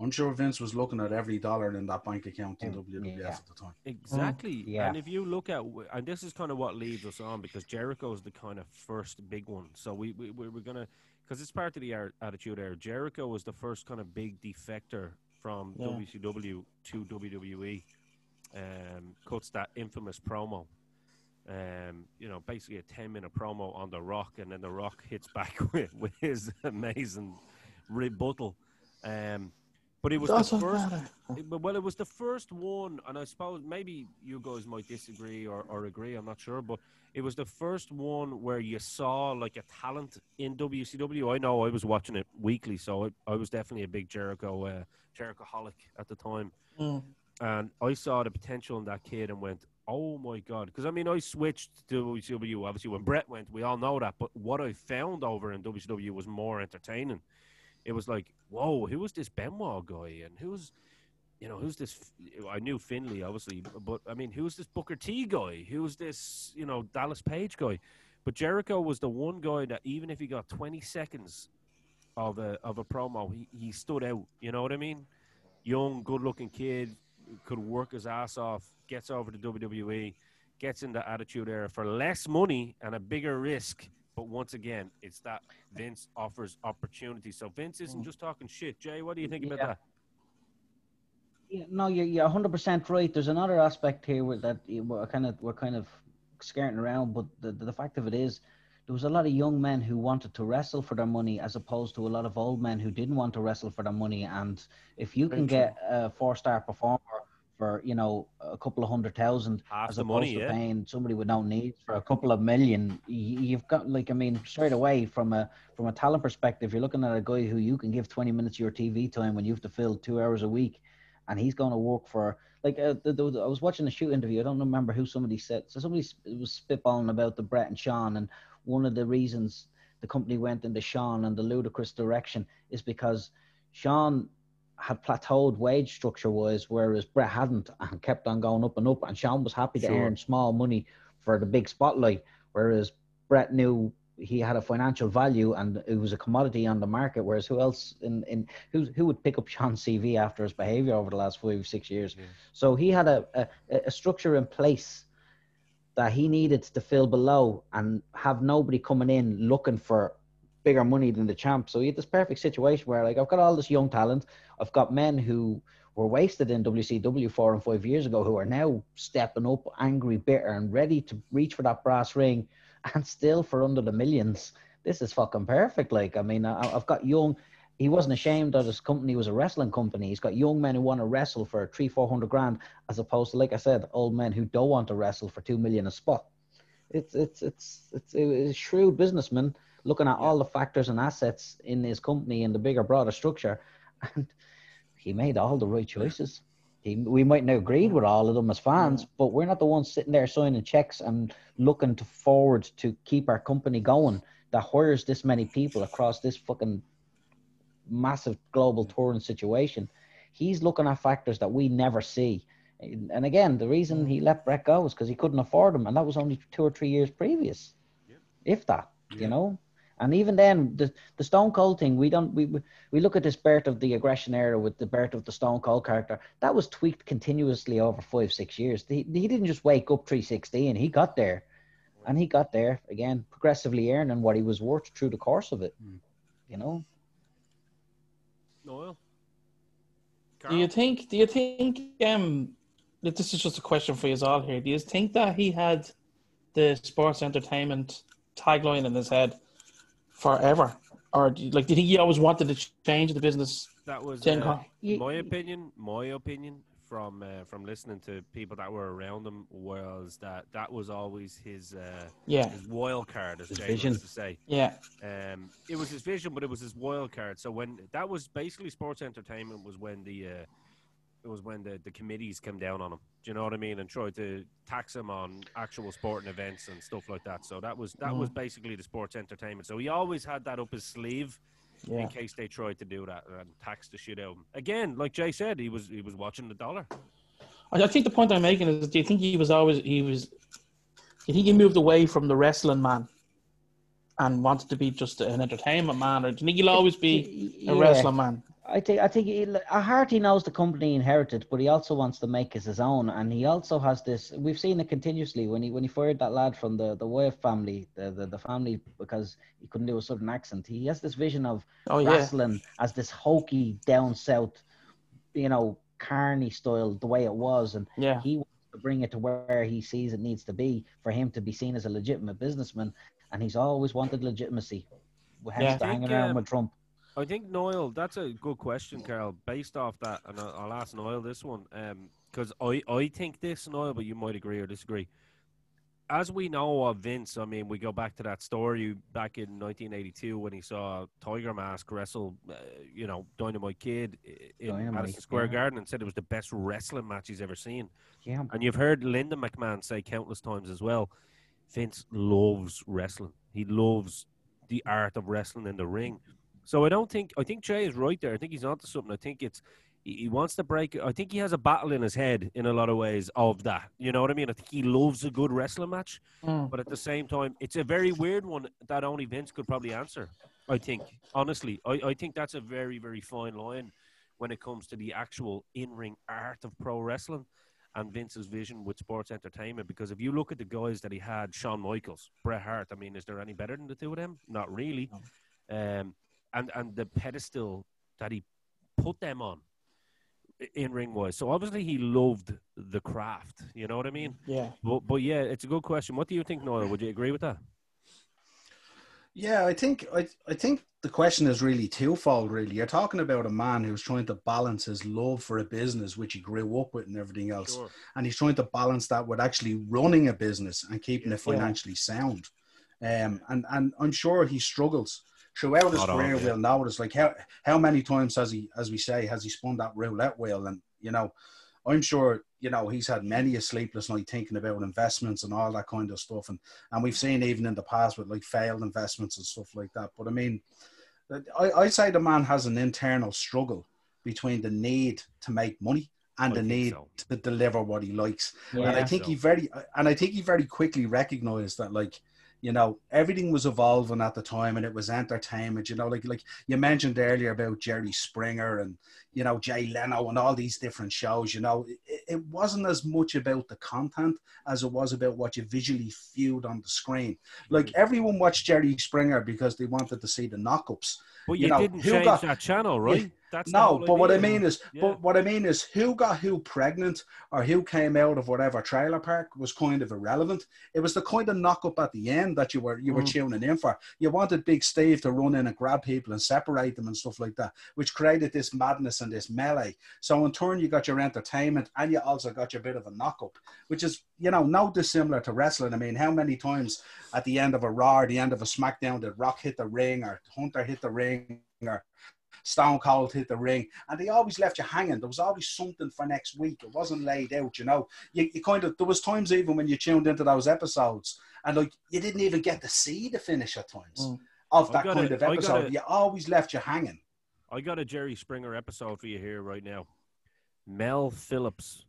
S3: I'm sure Vince was looking at every dollar in that bank account in
S5: Yeah.
S3: WWF
S5: Yeah.
S3: at the time.
S2: Exactly.
S5: Yeah.
S2: And if you look at, and this is kind of what leads us on because Jericho is the kind of first big one. So we, we, we- we're going to, because it's part of the attitude era. Jericho was the first kind of big defector from
S4: Yeah.
S2: WCW to WWE. Um, cuts that infamous promo. Um, you know, basically a 10 minute promo on The Rock, and then The Rock hits back with, with his amazing rebuttal. Um, but it was the first. It- but- Well, it was the first one, and I suppose maybe you guys might disagree or, or agree. I'm not sure, but it was the first one where you saw like a talent in WCW. I know I was watching it weekly, so I, I was definitely a big Jericho uh, Jericho holic at the time,
S4: Mm.
S2: and I saw the potential in that kid and went, "Oh my god!" Because I mean, I switched to WCW obviously when Bret went. We all know that, but what I found over in WCW was more entertaining. It was like, "Whoa, who was this Benoit guy?" and who's you know, who's this? I knew Finlay, obviously, but I mean, who's this Booker T guy? Who's this, you know, Dallas Page guy? But Jericho was the one guy that even if he got 20 seconds of a of a promo, he, he stood out. You know what I mean? Young, good looking kid, could work his ass off, gets over to WWE, gets in the attitude era for less money and a bigger risk. But once again, it's that Vince offers opportunity. So Vince isn't mm. just talking shit. Jay, what do you think about
S5: Yeah.
S2: that?
S5: Yeah, no, you're you're 100 percent right. There's another aspect here where that we're kind of we're kind of skirting around, but the, the fact of it is, there was a lot of young men who wanted to wrestle for their money, as opposed to a lot of old men who didn't want to wrestle for their money. And if you can get a four star performer for you know a couple of hundred thousand
S2: Half
S5: as
S2: the
S5: opposed
S2: money,
S5: to
S2: yeah.
S5: paying somebody with no needs for a couple of million. You've got like I mean straight away from a from a talent perspective, you're looking at a guy who you can give 20 minutes of your TV time when you have to fill two hours a week, and he's going to work for like uh, the, the, I was watching a shoot interview. I don't remember who somebody said. So somebody was spitballing about the Bret and Shawn, and one of the reasons the company went into Shawn and the ludicrous direction is because Shawn had plateaued wage structure wise, whereas Bret hadn't and kept on going up and up. And Shawn was happy to
S2: Sure.
S5: earn small money for the big spotlight, whereas Bret knew he had a financial value and it was a commodity on the market. Whereas who else in, in who who would pick up Shawn's CV after his behavior over the last five six years?
S2: Yeah.
S5: So he had a, a a structure in place that he needed to fill below and have nobody coming in looking for bigger money than the champ. So you had this perfect situation where like I've got all this young talent. I've got men who were wasted in WCW four and five years ago who are now stepping up, angry, bitter, and ready to reach for that brass ring and still for under the millions. This is fucking perfect. Like, I mean, I, I've got young. He wasn't ashamed that his company was a wrestling company. He's got young men who want to wrestle for three, four hundred grand, as opposed to, like I said, old men who don't want to wrestle for two million a spot. It's it's it's it's, it's a shrewd businessman looking at all the factors and assets in his company and the bigger, broader structure, and he made all the right choices. He, we might not agree with all of them as fans, but we're not the ones sitting there signing checks and looking to forward to keep our company going that hires this many people across this fucking massive global touring situation. He's looking at factors that we never see. And again, the reason he let Bret go was because he couldn't afford him, and that was only two or three years previous, if that, you know. And even then, the the Stone Cold thing, we don't we we- we look at this birth of the aggression era with the birth of the Stone Cold character. That was tweaked continuously over five six years. He, he didn't just wake up three sixteen. He got there, and he got there again, progressively earning what he was worth through the course of it. You know.
S2: Noel?
S4: Do you think? Do you think? Um, that this is just a question for you all here. Do you think that he had the sports entertainment tagline in his head forever, or do you, like, do you think he always wanted to change the business?
S2: That was uh,
S4: con-
S2: my opinion. My opinion from uh, from listening to people that were around him was that that was always his uh,
S4: Yeah,
S2: his wild card, as
S5: His
S2: Jay
S5: vision.
S2: to say.
S4: yeah,
S2: Um, it was his vision, but it was his wild card. So when that was basically sports entertainment was when the uh, it was when the, the committees came down on him. Do you know what I mean? And tried to tax him on actual sporting events and stuff like that. So that was that
S4: Mm.
S2: was basically the sports entertainment. So he always had that up his sleeve
S4: yeah.
S2: in case they tried to do that and tax the shit out of him. Again, like Jay said, he was he was watching the dollar.
S4: I I think the point I'm making is, do you think he was always he was? Do you think he moved away from the wrestling man and wanted to be just an entertainment man, or do you think he'll always be a
S5: Yeah.
S4: wrestling man?
S5: I think I think he, at heart he knows the company he inherited, but he also wants to make it his own, and he also has this. We've seen it continuously when he when he fired that lad from the the Wyatt family, the, the the family because he couldn't do a southern accent. He has this vision of
S4: Oh yeah,
S5: wrestling as this hokey down south, you know, carny style, the way it was, and
S4: yeah.
S5: he wants to bring it to where he sees it needs to be for him to be seen as a legitimate businessman, and he's always wanted legitimacy. Hence
S4: Yeah.
S5: the
S2: I think,
S5: hanging around
S2: um,
S5: with Trump.
S2: I think Noel, that's a good question, Carl. Based off that, and I'll, I'll ask Noel this one, because I I think this, Noel, but you might agree or disagree. As we know of Vince, I mean, we go back to that story back in 1982 when he saw Tiger Mask wrestle, uh, you know, Dynamite Kid i- in
S5: Dynamite,
S2: Madison Square
S5: yeah.
S2: Garden, and said it was the best wrestling match he's ever seen.
S5: Yeah.
S2: And you've heard Linda McMahon say countless times as well. Vince loves wrestling. He loves the art of wrestling in the ring. So I don't think I think Jay is right there. I think he's onto something. I think it's he wants to break. I think he has a battle in his head in a lot of ways of that. You know what I mean? I think he loves a good wrestling match,
S4: Mm.
S2: but at the same time, it's a very weird one that only Vince could probably answer. I think honestly, I, I think that's a very very fine line when it comes to the actual in ring art of pro wrestling and Vince's vision with sports entertainment. Because if you look at the guys that he had, Shawn Michaels, Bret Hart, I mean, is there any better than the two of them? Not really. Um, and and the pedestal that he put them on in ring wise. So obviously he loved the craft. You know what I mean?
S4: Yeah.
S2: But but yeah, it's a good question. What do you think, Noel? Would you agree with that?
S3: Yeah, I think I, I think the question is really twofold. Really, you're talking about a man who's trying to balance his love for a business which he grew up with and everything else,
S2: Sure.
S3: and he's trying to balance that with actually running a business and keeping it financially sound. Um, and and I'm sure he struggles throughout his
S2: Spot on,
S3: career.
S2: yeah.
S3: We'll notice like how how many times has he, as we say, has he spun that roulette wheel? And you know, I'm sure you know he's had many a sleepless night thinking about investments and all that kind of stuff. And and we've seen even in the past with like failed investments and stuff like that. But I mean, I I say the man has an internal struggle between the need to make money and
S2: I
S3: the need
S2: so.
S3: to deliver what he likes.
S4: Yeah.
S3: And I think he very and I think he very quickly recognized that like you know everything was evolving at the time and it was entertainment you know like like you mentioned earlier about Jerry Springer and you know Jay Leno and all these different shows you know it, it wasn't as much about the content as it was about what you visually viewed on the screen like everyone watched Jerry Springer because they wanted to see the knockups
S2: But
S3: You
S2: you,
S3: know,
S2: didn't
S3: who
S2: change
S3: got-
S2: that channel, right? That's
S3: no, but what I mean is,
S2: Yeah.
S3: but what I mean is, who got who pregnant or who came out of whatever trailer park was kind of irrelevant. It was the kind of knock up at the end that you were you were
S2: Mm.
S3: tuning in for. You wanted Big Steve to run in and grab people and separate them and stuff like that, which created this madness and this melee. So in turn, you got your entertainment and you also got your bit of a knock up, which is you know no dissimilar to wrestling. I mean, how many times at the end of a Raw, the end of a SmackDown, did Rock hit the ring or Hunter hit the ring or Stone Cold hit the ring, and they always left you hanging. There was always something for next week. It wasn't laid out, you know. You, you kind of there was times even when you tuned into those episodes, and like you didn't even get to see the finish at times
S4: Mm.
S3: of that kind of episode.
S2: gotta-
S3: you always left you hanging.
S2: I got a Jerry Springer episode for you here right now. Mel Phillips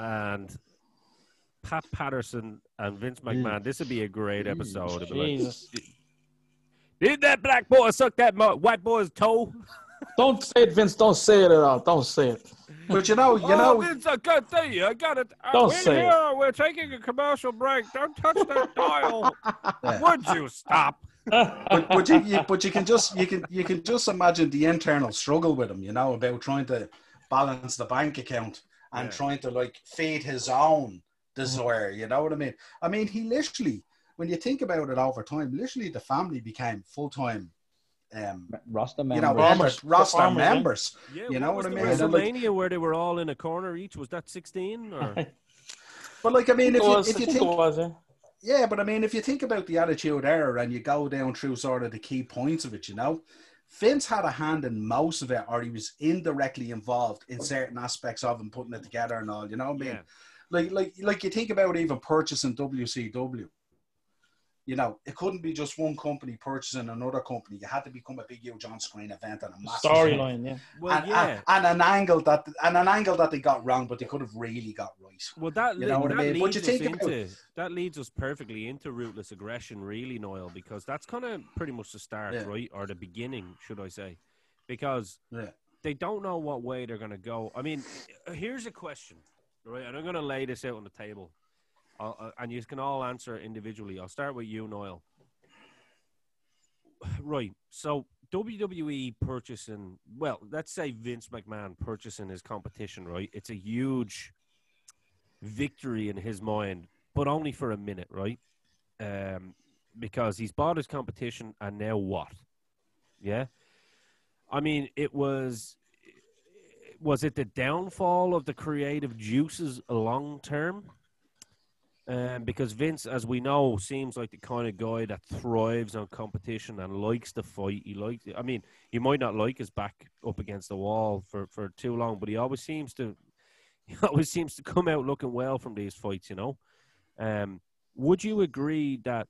S2: and Pat Patterson and Vince McMahon. This would be a great episode. It'd like,
S4: Jesus.
S2: Did that black boy suck that white boy's toe?
S4: Don't say it, Vince. Don't say it at all. Don't say it.
S3: But you know, you
S2: oh,
S3: know,
S2: Vince, I got to you. I got it. Uh,
S4: Don't
S2: we're
S4: say it.
S2: We're taking a commercial break. Don't touch that dial. Would you stop?
S3: But, but you, you but you can just you can you can just imagine the internal struggle with him, you know, about trying to balance the bank account and
S2: Yeah.
S3: trying to like feed his own desire. You know what I mean? I mean, he literally, when you think about it over time, literally the family became full time, um,
S5: Roster
S3: you
S5: members.
S3: know,
S4: Farmers.
S3: members, roster
S4: Farmers,
S3: members.
S2: Yeah,
S3: You know
S2: was
S3: what I
S2: the
S3: mean? And, like-
S2: WrestleMania where they were all in a corner each. Was that 16 or?
S3: But like, I mean, if
S4: It
S3: you,
S4: was,
S3: if you
S4: think it was, yeah.
S3: Yeah, but I mean, if you think about the attitude era and you go down through sort of the key points of it, you know, Vince had a hand in most of it, or he was indirectly involved in certain aspects of him putting it together and all. You know what I mean?
S2: Yeah.
S3: Like, like, like you think about even purchasing WCW. You know, it couldn't be just one company purchasing another company. You had to become a big, huge on-screen event and a massive
S4: Storyline, yeah.
S2: Well,
S3: and,
S2: yeah.
S3: and, and an angle that and an angle that they got wrong, but they could have really got right.
S2: Well, that,
S3: You
S2: li-
S3: know what I mean? What
S2: leads
S3: you
S2: us
S3: think about-
S2: that leads us perfectly into ruthless aggression, really, Noel, because that's kind of pretty much the start,
S3: Yeah.
S2: right, or the beginning, should I say? Because
S3: Yeah.
S2: they don't know what way they're going to go. I mean, uh, here's a question, right? And I'm going to lay this out on the table, Uh, and you can all answer individually. I'll start with you, Noel. Right. So WWE purchasing, well, let's say Vince McMahon purchasing his competition, right? It's a huge victory in his mind, but only for a minute, right? Um, because he's bought his competition, and now what? Yeah. I mean, it was. Was it the downfall of the creative juices long term? Um, because Vince, as we know, seems like the kind of guy that thrives on competition and likes to fight. He likes. I mean, he might not like his back up against the wall for, for too long, but he always seems to. He always seems to come out looking well from these fights. You know. Um, would you agree that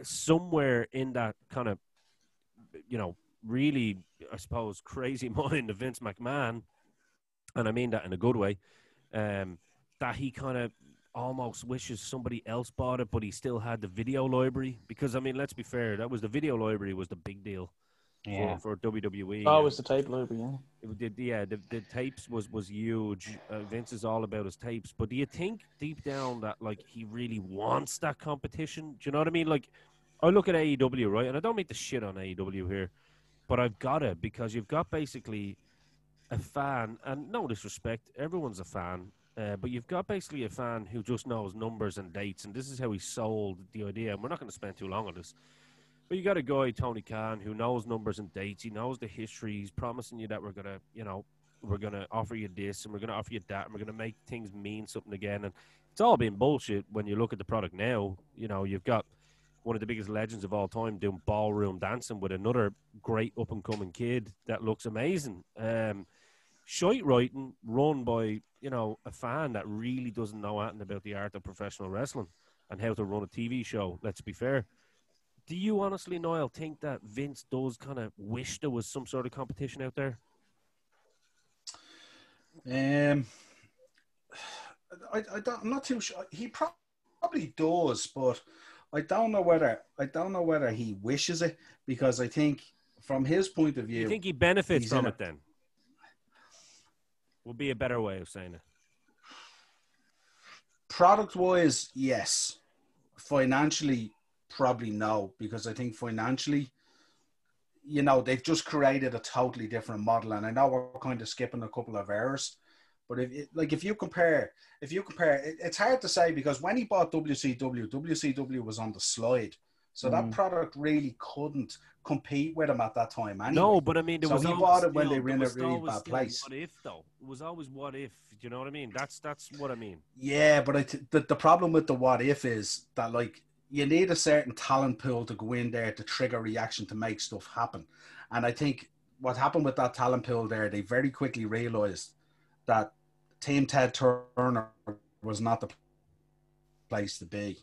S2: somewhere in that kind of, you know, really, I suppose, crazy mind of Vince McMahon, and I mean that in a good way, um, that he kind of almost wishes somebody else bought it, but he still had the video library. Because I mean, let's be fair, that was the video library was the big deal
S5: Yeah.
S2: for, for WWE.
S4: Oh, it was the tape library, yeah.
S2: it did, yeah, the, the tapes was was huge. Uh, Vince is all about his tapes. But do you think deep down that like he really wants that competition? Do you know what I mean? Like, I look at AEW right, and I don't mean to shit on AEW here, but I've got it because you've got basically a fan, and no disrespect, everyone's a fan. Uh, but you've got basically a fan who just knows numbers and dates, and this is how he sold the idea. And we're not going to spend too long on this. But you got a guy, Tony Khan, who knows numbers and dates. He knows the history. He's promising you that we're gonna, you know, we're gonna offer you this and we're gonna offer you that and we're gonna make things mean something again. And it's all been bullshit when you look at the product now. You know, you've got one of the biggest legends of all time doing ballroom dancing with another great up and coming kid that looks amazing. Um, shite writing run by you know a fan that really doesn't know anything about the art of professional wrestling and how to run a TV show. Let's be fair. Do you honestly, Niall, think that Vince does kind of wish there was some sort of competition out there?
S3: Um, I, I don't, I'm not too sure. He prob- probably does, but I don't know whether I don't know whether he wishes it because I think from his point of
S2: view, you
S3: view,
S2: think he benefits from it then? Would be a better way of saying it.
S3: product wise, yes. Financially, probably no, because I think financially, you know, they've just created a totally different model, and I know we're kind of skipping a couple of errors, but if like if you compare, if you compare, it, it's hard to say because when he bought WCW, WCW was on the slide, so that
S5: Mm.
S3: product really couldn't compete with them at that time. Anyway.
S2: No, but I mean, there
S3: So
S2: was
S3: he
S2: always
S3: bought it when
S2: still-
S3: they were in a really bad place.
S2: What if though? It was always what if. Do you know what I mean? That's that's what I mean.
S3: Yeah, but I t- the, the problem with the what if is that like you need a certain talent pool to go in there to trigger reaction to make stuff happen. And I think what happened with that talent pool there, they very quickly realized that Team Ted Turner was not the place to be.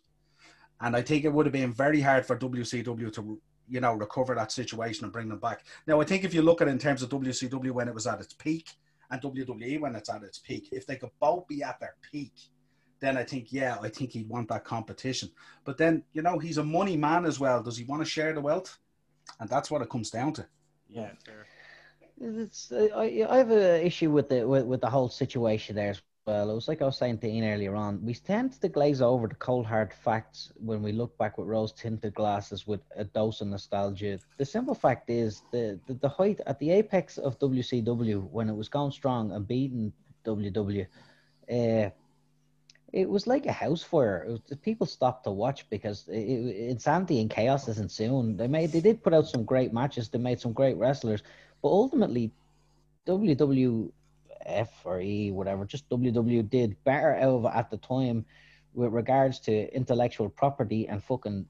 S3: And I think it would have been very hard for WCW to, you know, recover that situation and bring them back. Now, I think if you look at it in terms of WCW when it was at its peak and WWE when it's at its peak, if they could both be at their peak, then I think, yeah, I think he'd want that competition. But then, you know, he's a money man as well. Does he want to share the wealth? And that's what it comes down to.
S2: Yeah, fair.
S5: It's, uh, I, I have an issue with the with, with the whole situation there as well. It was like I was saying to Ian earlier on. We tend to glaze over the cold hard facts when we look back with rose tinted glasses with a dose of nostalgia. The simple fact is the, the the height at the apex of WCW when it was going strong and beating WW. Uh, it was like a house fire. Was, people stopped to watch because it, it, insanity and chaos is ensuing. They made they did put out some great matches. They made some great wrestlers, but ultimately, WWF or E whatever, just WW did better it at the time with regards to intellectual property and fucking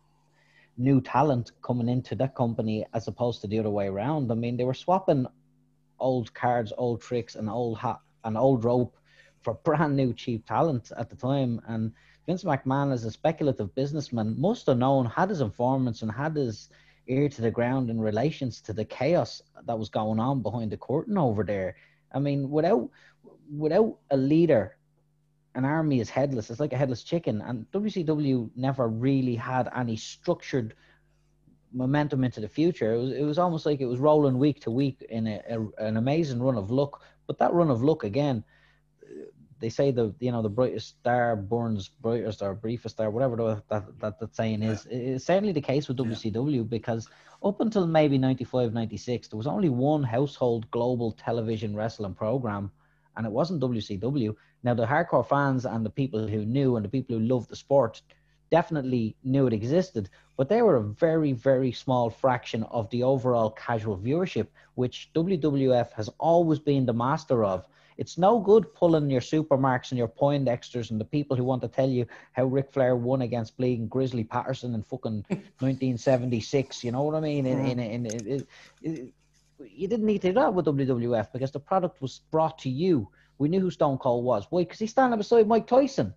S5: new talent coming into that company as opposed to the other way around. I mean, they were swapping old cards, old tricks, and old hat and old rope for brand new cheap talent at the time. And Vince McMahon, as a speculative businessman, must have known, had his informants and had his ear to the ground in relations to the chaos that was going on behind the curtain over there. I mean, without without a leader, an army is headless. It's like a headless chicken. And WCW never really had any structured momentum into the future. It was, it was almost like it was rolling week to week in a, a, an amazing run of luck. But that run of luck again, they say the you know the brightest star burns brightest or briefest star, whatever the, that, that that saying is. It's certainly the case with
S3: Yeah.
S5: WCW because up until maybe 95, 96, there was only one household global television wrestling program, and it wasn't WCW. Now the hardcore fans and the people who knew and the people who loved the sport definitely knew it existed, but they were a very, very small fraction of the overall casual viewership, which WWF has always been the master of. It's no good pulling your supermarks and your Poindexters and the people who want to tell you how Ric Flair won against bleeding Grizzly Patterson in fucking 1976. You know what I mean? In, in, in, in, in, you didn't need to do that with WWF because the product was brought to you. We knew who Stone Cold was. Why? Because he's standing beside Mike Tyson.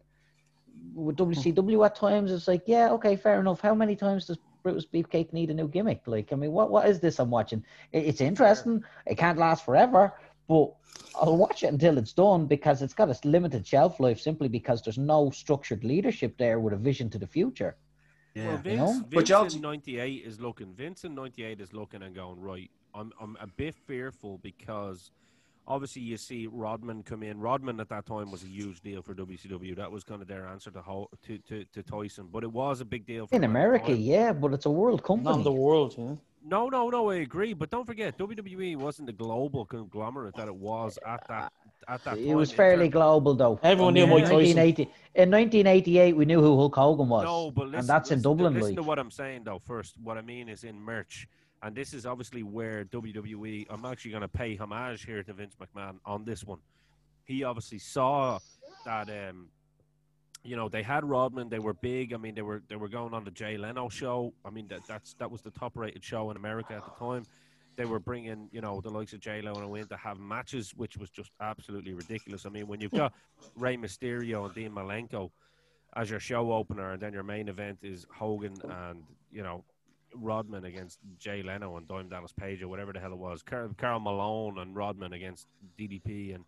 S5: With WCW at times, it's like, yeah, okay, fair enough. How many times does Brutus Beefcake need a new gimmick? Like, I mean, what what is this I'm watching? It- It's interesting. It can't last forever, but I'll watch it until it's done because it's got a limited shelf life simply because there's no structured leadership there with a vision to the future.
S2: Well, Vince,
S5: You know?
S3: But
S2: Vince in '98 is looking. Vince in '98 is looking and going right. I'm I'm a bit fearful because obviously you see Rodman come in. Rodman at that time was a huge deal for WCW. That was kind of their answer to Ho- to, to, to Tyson, but it was a big deal for
S5: In
S2: them at the
S5: America,
S2: time.
S5: yeah, but it's a world company.
S4: Not
S5: company.
S4: the world, you.
S2: No, no, no. I agree, but don't forget WWE wasn't the global conglomerate that it was at that at that.
S5: It
S2: time
S5: was fairly
S2: terms-
S5: global, though.
S4: Everyone knew
S5: mean,
S4: Mike
S5: in
S4: Tyson.
S5: 1980 In 1988, we knew who Hulk Hogan was.
S2: No, but listen,
S5: and that's in
S2: listen to-
S5: Dublin.
S2: Listen to what I'm saying though. First, what I mean is in merch, and this is obviously where WWE. I'm actually going to pay homage here to Vince McMahon on this one. He obviously saw that. Um, you know, they had Rodman. They were big. I mean, they were they were going on the Jay Leno show. I mean, that that's that was the top rated show in America at the time. They were bringing, you know, the likes of J Lo and to have matches, which was just absolutely ridiculous. I mean, when you've got Rey Mysterio and Dean Malenko as your show opener, and then your main event is Hogan and you know Rodman against Jay Leno and Dime Dallas Page or whatever the hell it was, Carl, Karl Malone and Rodman against DDP and.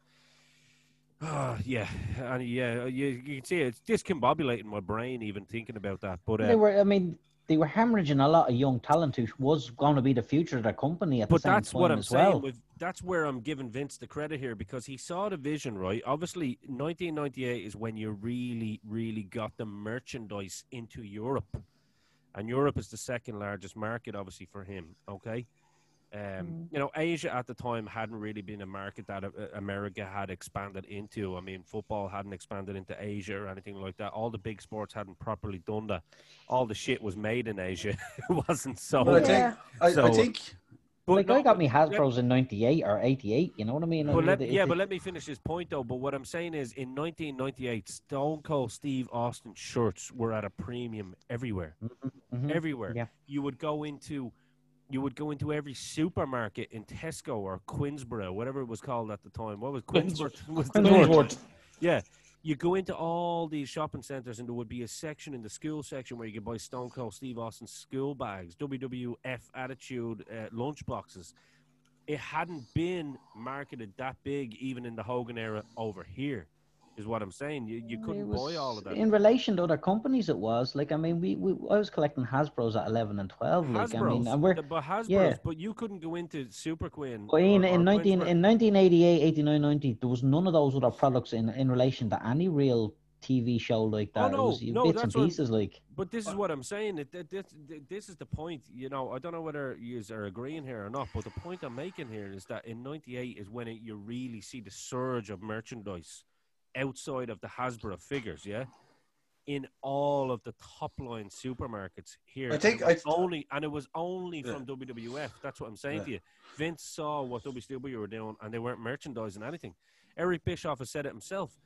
S2: Uh, yeah, and yeah, you, you can see it's discombobulating my brain even thinking about that. But uh,
S5: They were, I mean, they were hemorrhaging a lot of young talent who was going to be the future of their company at
S2: But
S5: the same
S2: that's
S5: time
S2: what I'm
S5: as
S2: saying.
S5: well.
S2: With that's where I'm giving Vince the credit here because he saw the vision, right? Obviously, 1998 is when you really, really got the merchandise into Europe, and Europe is the second largest market, obviously, for him. Okay. Um,
S5: Mm.
S2: You know, Asia at the time hadn't really been a market that uh, America had expanded into. I mean, football hadn't expanded into Asia or anything like that. All the big sports hadn't properly done that. All the shit was made in Asia. it wasn't so.
S3: But I think,
S5: Yeah.
S3: I, I think
S2: But
S5: like
S2: no,
S5: I got me
S2: let-
S5: Hasbro's in '98 or '88. You know what I mean? I mean,
S2: let,
S5: it-
S2: yeah,
S5: it-
S2: but let me finish this point though. But what I'm saying is, in 1998, Stone Cold Steve Austin shirts were at a premium everywhere.
S5: Mhm.
S2: Everywhere.
S5: Yeah.
S2: You would go into, you would go into every supermarket in Tesco or Quinsborough, whatever it was called at the time. What was
S4: Quinnsworth.
S2: Quinsborough? Was the Quinnsworth. Yeah. You go into all these shopping centers, and there would be a section in the school section where you could buy Stone Cold Steve Austin school bags, WWF Attitude uh, lunch boxes. It hadn't been marketed that big, even in the Hogan era over here, is what I'm saying. You, you couldn't
S5: was-
S2: buy all of that.
S5: In relation to other companies, it was like I mean, we, we I was collecting Hasbro's at 11 and 12. Like I mean, and we're
S2: but Hasbro's,
S5: yeah.
S2: but you couldn't go into Superquinn.
S5: But in,
S2: or- or
S5: in 19
S2: Quinsborough.
S5: in 1988, 89, 90, there was none of those other products in in relation to any real TV show like that.
S2: Oh,
S5: that.
S2: no,
S5: it was
S2: no,
S5: bits and
S2: that's what
S5: like.
S2: But this is what I'm saying. It, it, this, this is the point. You know, I don't know whether you are agreeing here or not, but the point I'm making here is that in '98 is when it, you really see the surge of merchandise outside of the Hasbro figures. Yeah, in all of the top line supermarkets here.
S3: I think
S2: it was
S3: I-
S2: only and it was only
S3: Yeah.
S2: from WWF. That's what I'm saying
S3: Yeah.
S2: to you. Vince saw what WCW were doing, and they weren't merchandising anything. Eric Bischoff has said it himself.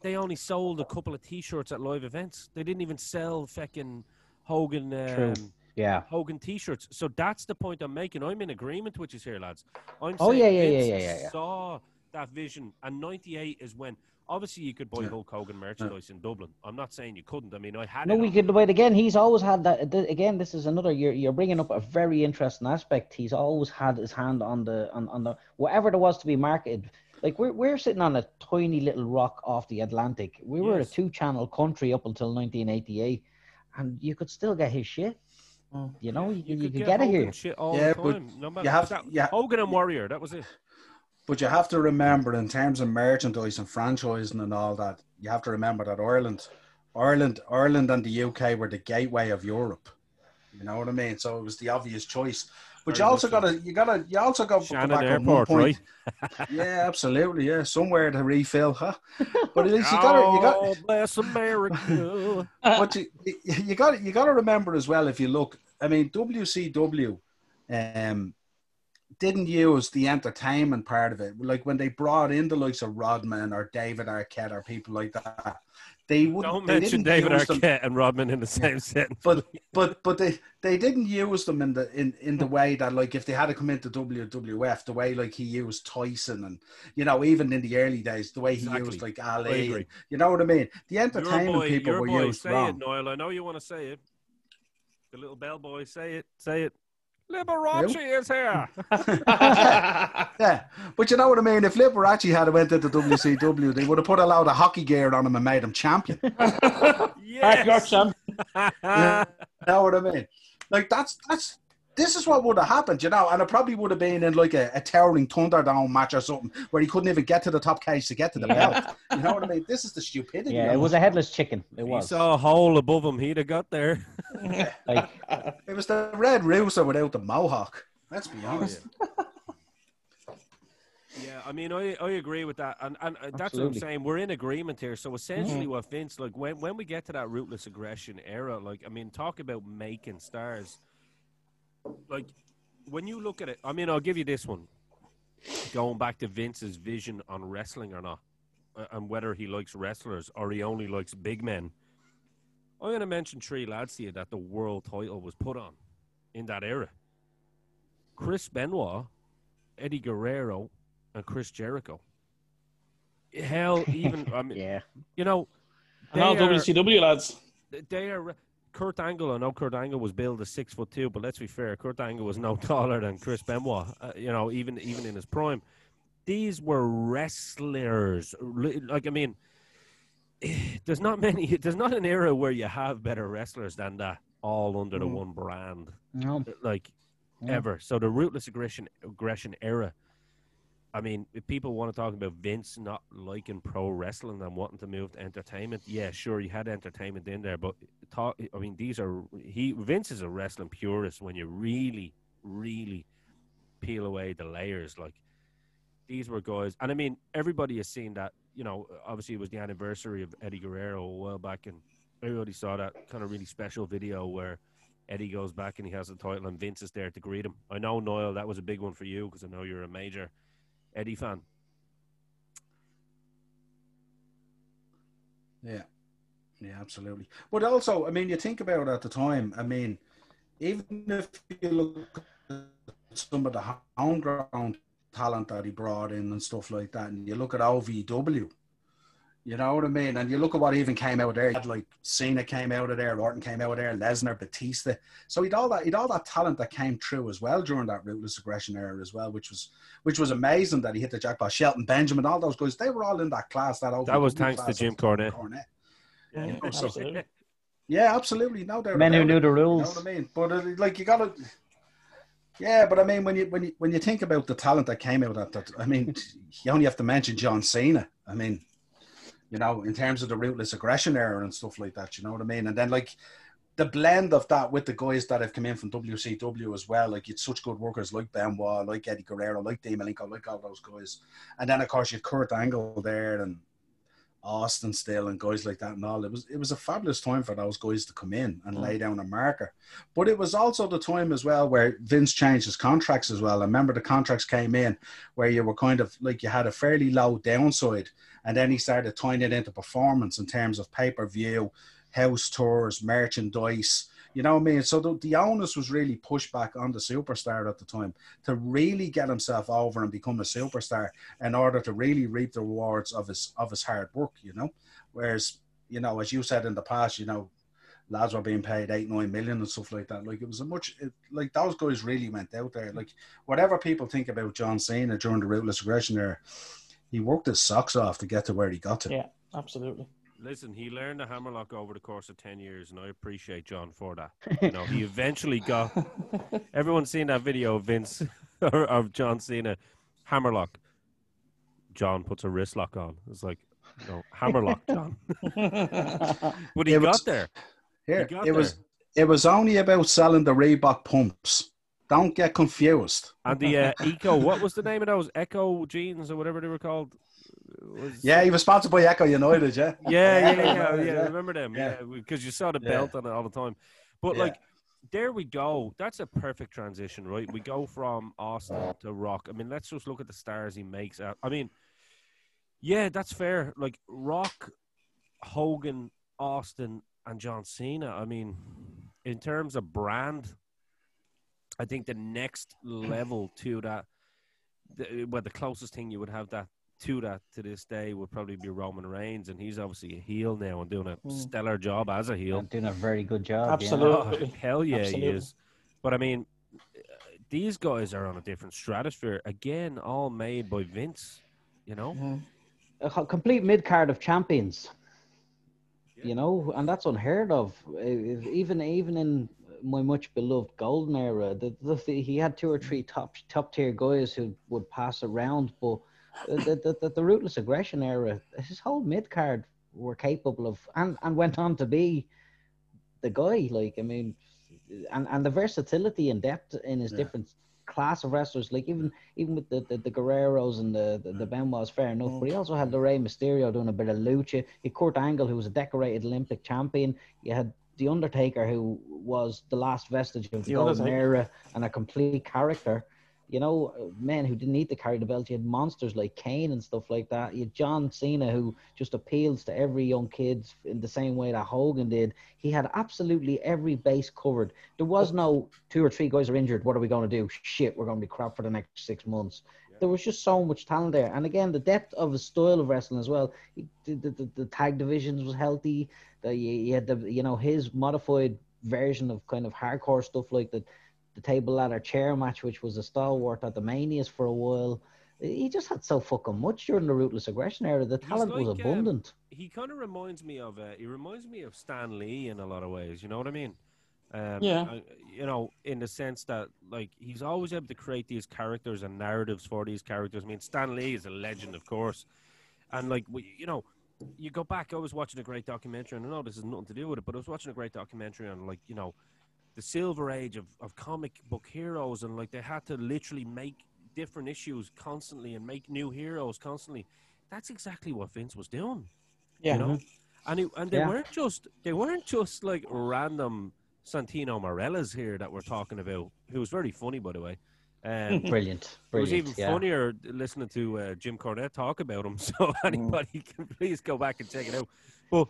S2: They only sold a couple of T-shirts at live events. They didn't even sell fucking Hogan um,
S5: Yeah.
S2: Hogan T-shirts. So that's the point I'm making. I'm in agreement with you here, lads. I'm
S5: Oh,
S2: saying
S5: yeah, yeah, yeah, yeah, yeah, yeah.
S2: Saw that vision, and '98 is when obviously you could buy
S3: Yeah.
S2: Hulk Hogan merchandise in Dublin. I'm not saying you couldn't. I mean, I had
S5: No,
S2: it
S5: we
S2: on-
S5: could wait again. He's always had that. th- Again, this is another. You're you're bringing up a very interesting aspect. He's always had his hand on the on, on the whatever there was to be marketed. Like we're we're sitting on a tiny little rock off the Atlantic. We were
S2: Yes.
S5: a two channel country up until 1988, and you could still get his shit.
S4: Mm.
S5: You know, you, you,
S2: could
S5: could get, it
S2: Hogan
S5: here.
S2: Shit all
S3: Yeah,
S2: the
S3: but
S2: time. No matter
S3: you have
S2: that,
S3: yeah.
S2: Hogan and Warrior. That was it.
S3: But you have to remember, in terms of merchandise and franchising and all that, you have to remember that Ireland, Ireland, Ireland, and the UK were the gateway of Europe. You know what I mean? So it was the obvious choice. But
S2: Very
S3: you also got to, you got to, you also got to go
S2: Shannon
S3: back on one
S2: Airport,
S3: point.
S2: right?
S3: Yeah, absolutely. Yeah, somewhere to refill, huh? But at least you got to, you got.
S2: Oh, bless America.
S3: but you, you- you got you got to remember as well if you look i mean wcw um didn't use the entertainment part of it like when they brought in the likes of rodman or david arquette or people like that they would
S2: Don't
S3: they
S2: mention
S3: didn't
S2: David
S3: use them-
S2: Arquette and Rodman in the same sentence.
S3: but but but they they didn't use them in the in in the way that like if they had to come into WWF the way like he used Tyson and you know even in the early days the way he
S2: Exactly.
S3: used like Ali
S2: agree.
S3: you know what I mean the entertainment
S2: boy,
S3: people were
S2: boy,
S3: used
S2: say
S3: wrong
S2: it, Noel. I know you want to say it. The little bellboy, say it, say it. Liberace is here.
S3: Yeah, but you know what I mean. If Liberace had went into WCW, they would have put a load of hockey gear on him and made him champion. You
S4: Hardcore
S2: yes.
S4: champ.
S3: know what I mean? Like that's that's this is what would have happened, you know. And it probably would have been in like a, a towering Thunderdome match or something where he couldn't even get to the top cage to get to the belt. You know what I mean? This is the stupidity.
S5: Yeah,
S3: of
S5: it was a headless chicken. It
S2: he
S5: was.
S2: saw a hole above him. He'd have got there.
S5: Like,
S3: It was the Red Rooster without the mohawk. Let's be honest.
S2: Yeah, Yeah, I mean, I, I agree with that, and and uh, that's what I'm saying. We're in agreement here. So essentially, what Vince like when when we get to that ruthless aggression era, like I mean, talk about making stars. Like when you look at it, I mean, I'll give you this one. Going back to Vince's vision on wrestling or not, uh, and whether he likes wrestlers or he only likes big men. I'm going to mention three lads here that the world title was put on in that era. Chris Benoit, Eddie Guerrero, and Chris Jericho. Hell, even I mean,
S5: Yeah.
S2: you know,
S4: And all
S2: are-
S4: WCW lads.
S2: they are. Kurt Angle, I know Kurt Angle was billed as six foot two, but let's be fair, Kurt Angle was no taller than Chris Benoit. Uh, you know, even even in his prime, these were wrestlers. Like I mean, there's not many. There's not an era where you have better wrestlers than that, all under the
S4: Mm.
S2: one brand.
S5: No.
S2: Like ever. So the ruthless aggression aggression era. I mean, if people want to talk about Vince not liking pro wrestling and wanting to move to entertainment, yeah, sure, you had entertainment in there, but talk. I mean, these are he Vince is a wrestling purist when you really, really peel away the layers. Like these were guys, and I mean, everybody has seen that. You know, obviously it was the anniversary of Eddie Guerrero a while back, and everybody saw that kind of really special video where Eddie goes back and he has the title, and Vince is there to greet him. I know, Noel, that was a big one for you because I know you're a major Eddie fan.
S3: Yeah, yeah, absolutely. But also, I mean, you think about at the time. I mean, even if you look at some of the homegrown talent that he brought in and stuff like that, and you look at OVW, you know what I mean? And you look at what even came out of there. You had like Cena came out of there, Orton came out of there, Lesnar, Batista. So he'd all that he'd all that talent that came through as well during that ruthless aggression era as well, which was which was amazing that he hit the jackpot. Shelton Benjamin, all those guys, they were all in that class. That
S2: That was
S3: OVW
S2: thanks to Jim
S3: of
S2: Cornette.
S3: Cornette.
S4: Yeah,
S3: you know, so-
S4: absolutely.
S3: Yeah, absolutely. No doubt.
S5: Men who knew
S3: it.
S5: the
S3: You know
S5: rules.
S3: what I mean? But uh, like you gotta. Yeah, but I mean, when you when you when you think about the talent that came out of that, I mean, you only have to mention John Cena. I mean, you know, in terms of the ruthless aggression era and stuff like that. You know what I mean? And then like the blend of that with the guys that have come in from WCW as well. Like it's such good workers like Benoit, like Eddie Guerrero, like Dean Malenko, like all those guys. And then of course you have Kurt Angle there and Austin still and guys like that and all. It was it was a fabulous time for those guys to come in and mm. lay down a marker. But it was also the time as well where Vince changed his contracts as well. I remember the contracts came in where you were kind of like you had a fairly low downside, and then he started tying it into performance in terms of pay per view, house tours, merchandise. You know what I mean? So the, the onus was really pushed back on the superstar at the time to really get himself over and become a superstar in order to really reap the rewards of his of his hard work. You know, whereas you know, as you said in the past, you know, lads were being paid eight, nine million and stuff like that. Like it was a much it, like those guys really went out there. Like whatever people think about John Cena during the ruthless aggression there, he worked his socks off to get to where he got to.
S4: Yeah, absolutely.
S2: Listen, he learned the hammerlock over the course of 10 years, and I appreciate John for that. You know, he eventually got. Everyone's seen that video of Vince, or of John Cena, hammerlock. John puts a wrist lock on. It's like, no, hammerlock, John. but he
S3: It
S2: got
S3: was-
S2: there.
S3: Here,
S2: He got
S3: it was it was only about selling the Reebok pumps. Don't get confused.
S2: And the uh, Eco, what was the name of those? Ecko jeans or whatever they were called? Was-
S3: Yeah, he was sponsored by Ecko United, yeah.
S2: Yeah, yeah, yeah,
S3: Yeah,
S2: yeah.
S3: yeah.
S2: Remember them? Yeah,
S3: Yeah.
S2: because you saw the
S3: Yeah.
S2: belt on it all the time. But
S3: Yeah.
S2: like, there we go. That's a perfect transition, right? We go from Austin to Rock. I mean, let's just look at the stars he makes. I mean, yeah, that's fair. Like Rock, Hogan, Austin, and John Cena. I mean, in terms of brand, I think the next level to that, the, well, the closest thing you would have that to that to this day would probably be Roman Reigns, and he's obviously a heel now and doing a
S4: Mm.
S2: stellar job as a heel.
S5: And doing a very good job. yeah.
S4: Absolutely.
S2: Oh, hell yeah,
S4: Absolutely.
S2: he is. But I mean, uh, these guys are on a different stratosphere. Again, all made by Vince. You know,
S4: Mhm.
S5: a complete mid card of champions.
S2: Yeah.
S5: You know, and that's unheard of. Even even in my much beloved golden era, the, the, he had two or three top top tier guys who would pass around, but the the, the, the ruthless aggression era, his whole mid card were capable of, and and went on to be the guy. Like I mean, and and the versatility and depth in his
S3: Yeah.
S5: different class of wrestlers. Like even even with the the, the Guerreros and the the, the Benoit's, fair enough. But he mm. also had the Rey Mysterio doing a bit of lucha. He Kurt Angle, who was a decorated Olympic champion. You had the Undertaker, who was the last vestige of the,
S4: The
S5: golden era and a complete character. You know, men who didn't need to carry the belt. You had monsters like Kane and stuff like that. You had John Cena, who just appeals to every young kid in the same way that Hogan did. He had absolutely every base covered. There was no two or three guys are injured. What are we going to do? Shit, we're going to be crap for the next six months. There was just so much talent there, and again, the depth of his style of wrestling as well. He, the, the, the tag divisions was healthy. The, you, you had the you know his modified version of kind of hardcore stuff like the the table ladder chair match, which was a stalwart at the Manias for a while. He just had so fucking much during the ruthless aggression era. The
S2: He's
S5: talent was
S2: like, um,
S5: abundant.
S2: he kind of reminds me of uh, he reminds me of Stan Lee in a lot of ways. You know what I mean? Um,
S4: Yeah.
S2: I- you know, in the sense that like he's always able to create these characters and narratives for these characters. I mean, Stan Lee is a legend, of course, and like we, you know, you go back. I was watching a great documentary, and I know this has nothing to do with it, but I was watching a great documentary on like you know, the silver age of, of comic book heroes, and like they had to literally make different issues constantly and make new heroes constantly. That's exactly what Vince was doing
S4: Yeah.
S2: you know mm-hmm. and it, and they
S5: Yeah.
S2: weren't just they weren't just like random Santino Marellas here that we're talking about who was very funny by the way um,
S5: Brilliant,
S2: it was even
S5: yeah.
S2: funnier listening to uh, Jim Cornette talk about him so anybody can please go back and check it out. But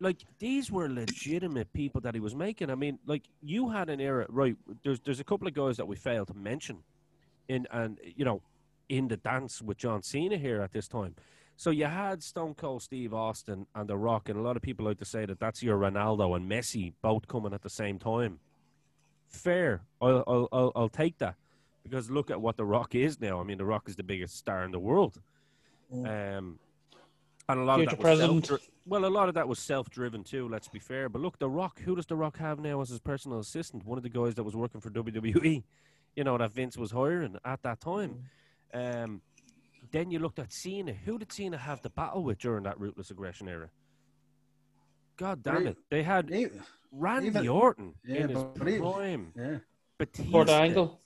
S2: like these were legitimate people that he was making. I mean like you had an era right there's there's a couple of guys that we failed to mention in and you know in the dance with John Cena here at this time. So you had Stone Cold Steve Austin and The Rock, and a lot of people like to say that that's your Ronaldo and Messi both coming at the same time. Fair, I'll I'll I'll, I'll take that because look at what The Rock is now. I mean, The Rock is the biggest star in the world. Um, and a lot
S4: Future
S2: of that was
S4: president.
S2: self- well, a lot of that was self-driven too. Let's be fair. But look, The Rock. Who does The Rock have now as his personal assistant? One of the guys that was working for WWE. You know that Vince was hiring at that time. Um, then you looked at Cena. Who did Cena have the battle with during that ruthless aggression era? God damn it! They had
S3: He-
S2: Randy
S3: even-
S2: Orton
S3: Yeah,
S2: in his prime.
S3: yeah.
S2: Batista,
S4: Kurt Angle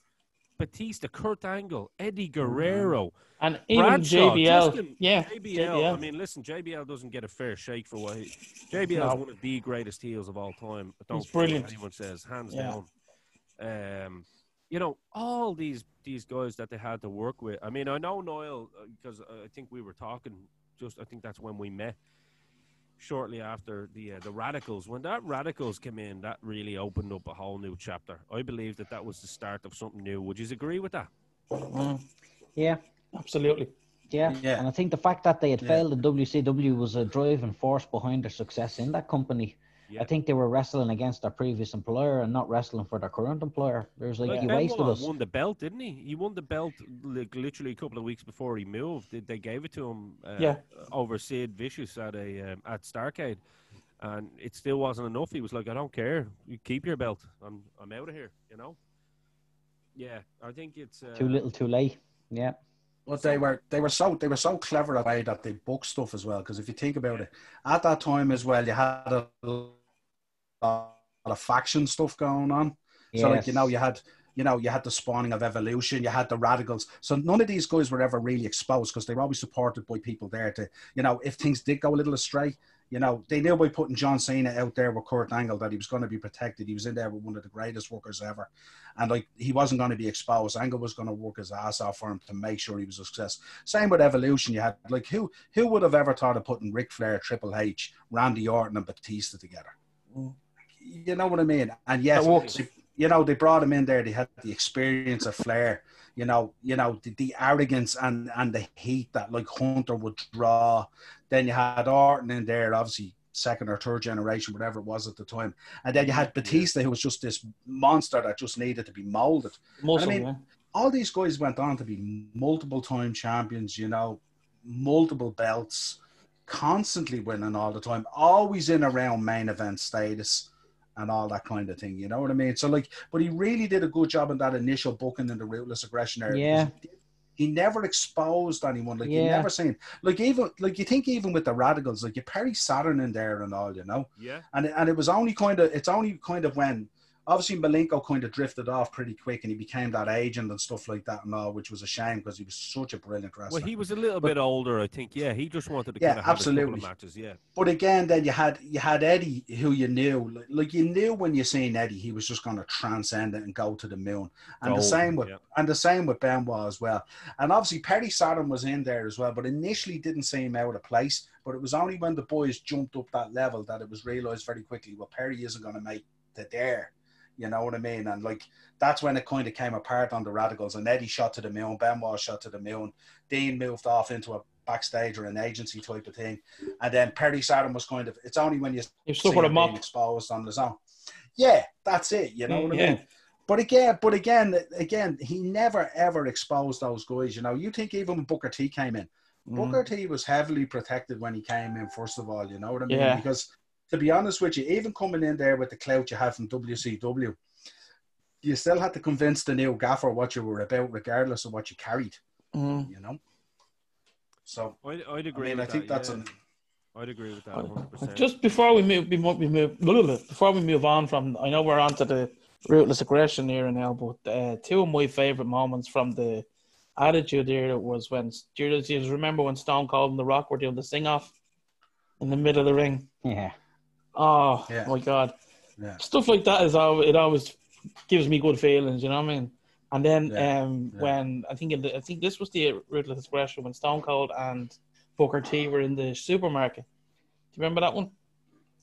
S2: Batista, Kurt Angle, Eddie Guerrero,
S4: and even
S2: Bradshaw,
S4: JBL.
S2: Justin,
S4: yeah,
S2: JBL. I mean, listen, JBL doesn't get a fair shake for what he. JBL is one of the greatest heels of all time. I don't
S4: He's brilliant.
S2: Anyone says hands
S4: Yeah.
S2: down. Um, you know, all these these guys that they had to work with. I mean, I know Noel because I think we were talking. Just I think that's when we met. Shortly after the uh, the radicals, when that radicals came in, that really opened up a whole new chapter. I believe that that was the start of something new. Would you agree with that?
S4: Mm,
S5: Yeah,
S4: absolutely.
S5: yeah,
S3: Yeah.
S5: And I think the fact that they had
S3: Yeah.
S5: failed in WCW was a driving force behind their success in that company.
S2: Yeah.
S5: I think they were wrestling against their previous employer and not wrestling for their current employer. There's like,
S2: Like
S5: you
S2: Benoit
S5: wasted us.
S2: won the belt, didn't he? He won the belt like literally a couple of weeks before he moved. They, they gave it to him uh,
S4: Yeah.
S2: over Sid Vicious at a um, at Starcade, and it still wasn't enough. He was like, "I don't care. You keep your belt. I'm I'm out of here." You know. Yeah, I think it's uh,
S5: Too little, too late. Yeah,
S3: But they were they were so they were so clever at the way that they booked stuff as well. Because if you think about it, at that time as well, you had a lot of faction stuff going on. So like you know, you had you know you had the spawning of evolution, you had the radicals. So none of these guys were ever really exposed because they were always supported by people there to you know if things did go a little astray. You know, they knew by putting John Cena out there with Kurt Angle that he was going to be protected. He was in there with one of the greatest workers ever. And like he wasn't going to be exposed. Angle was going to work his ass off for him to make sure he was a success. Same with Evolution. You had like who who would have ever thought of putting Ric Flair, Triple H, Randy Orton, and Batista together?
S4: Mm.
S3: You know what I mean? And yes, they- you know they brought him in there. They had the experience of Flair. You know, you know the, the arrogance and and the heat that like Hunter would draw. Then you had Orton in there, obviously second or third generation, whatever it was at the time. And then you had Batista, who was just this monster that just needed to be molded.
S4: Muscle,
S3: mean-
S4: yeah.
S3: All these guys went on to be multiple time champions, you know, multiple belts, constantly winning all the time, always in around main event status and all that kind of thing. You know what I mean? So like, but he really did a good job in that initial booking in the ruthless aggression area.
S5: Yeah.
S3: because He never exposed anyone. Like you
S5: Yeah.
S3: never seen like even like you think even with the radicals, like you Perry Saturn in there and all, you know.
S2: yeah.
S3: And and it was only kind of it's only kind of when obviously Malenko kind of drifted off pretty quick, and he became that agent and stuff like that and all, which was a shame because he was such a brilliant wrestler.
S2: Well, he was a little
S3: But-
S2: bit older, I think. Yeah, he just wanted to
S3: Yeah,
S2: kind of have a couple
S3: absolutely.
S2: of matches. Yeah,
S3: But again, then you had you had Eddie, who you knew, like, like you knew when you seen Eddie, he was just going to transcend it and go to the moon. And the same with
S2: yeah.
S3: and the same with Benoit as well. And obviously Perry Saturn was in there as well, but initially didn't seem out of place. But it was only when the boys jumped up that level that it was realised very quickly, well, Perry isn't going to make the dare. You know what I mean? And like that's when it kind of came apart on the radicals. And Eddie shot to the moon, Benoit shot to the moon. Dean moved off into a backstage or an agency type of thing. And then Perry Saturn was kind of it's only when you
S4: You've
S3: see
S4: stuck with a
S3: him being exposed on his own. Yeah, that's it. You know what I
S4: Yeah.
S3: mean? But again, but again, again, he never ever exposed those guys. You know, you think even Booker T came in,
S4: Mm.
S3: Booker T was heavily protected when he came in. First of all, you know what I mean?
S4: Yeah.
S3: Because to be honest with you, even coming in there with the clout you had from WCW, you still had to convince the new gaffer what you were about, regardless of what you carried.
S4: Mm.
S3: You know. So
S2: I'd, I'd
S3: I
S2: agree.
S3: mean, I
S2: with
S3: think
S2: that,
S3: that's
S2: yeah.
S3: an
S2: I'd agree with that. 100%.
S4: Just before we move, we move, before we move on from, I know we're on to the ruthless aggression here now, but uh, two of my favorite moments from the attitude era was when, do you, do you remember when Stone Cold and The Rock were doing the sing off in the middle of the ring?
S5: Yeah.
S4: Oh
S3: Yeah.
S4: my god,
S3: yeah.
S4: stuff like that is always, it always gives me good feelings. You know what I mean? And then
S3: Yeah,
S4: um, when I think in the, I think this was the ruthless aggression when Stone Cold and Booker T were in the supermarket. Do you remember that one?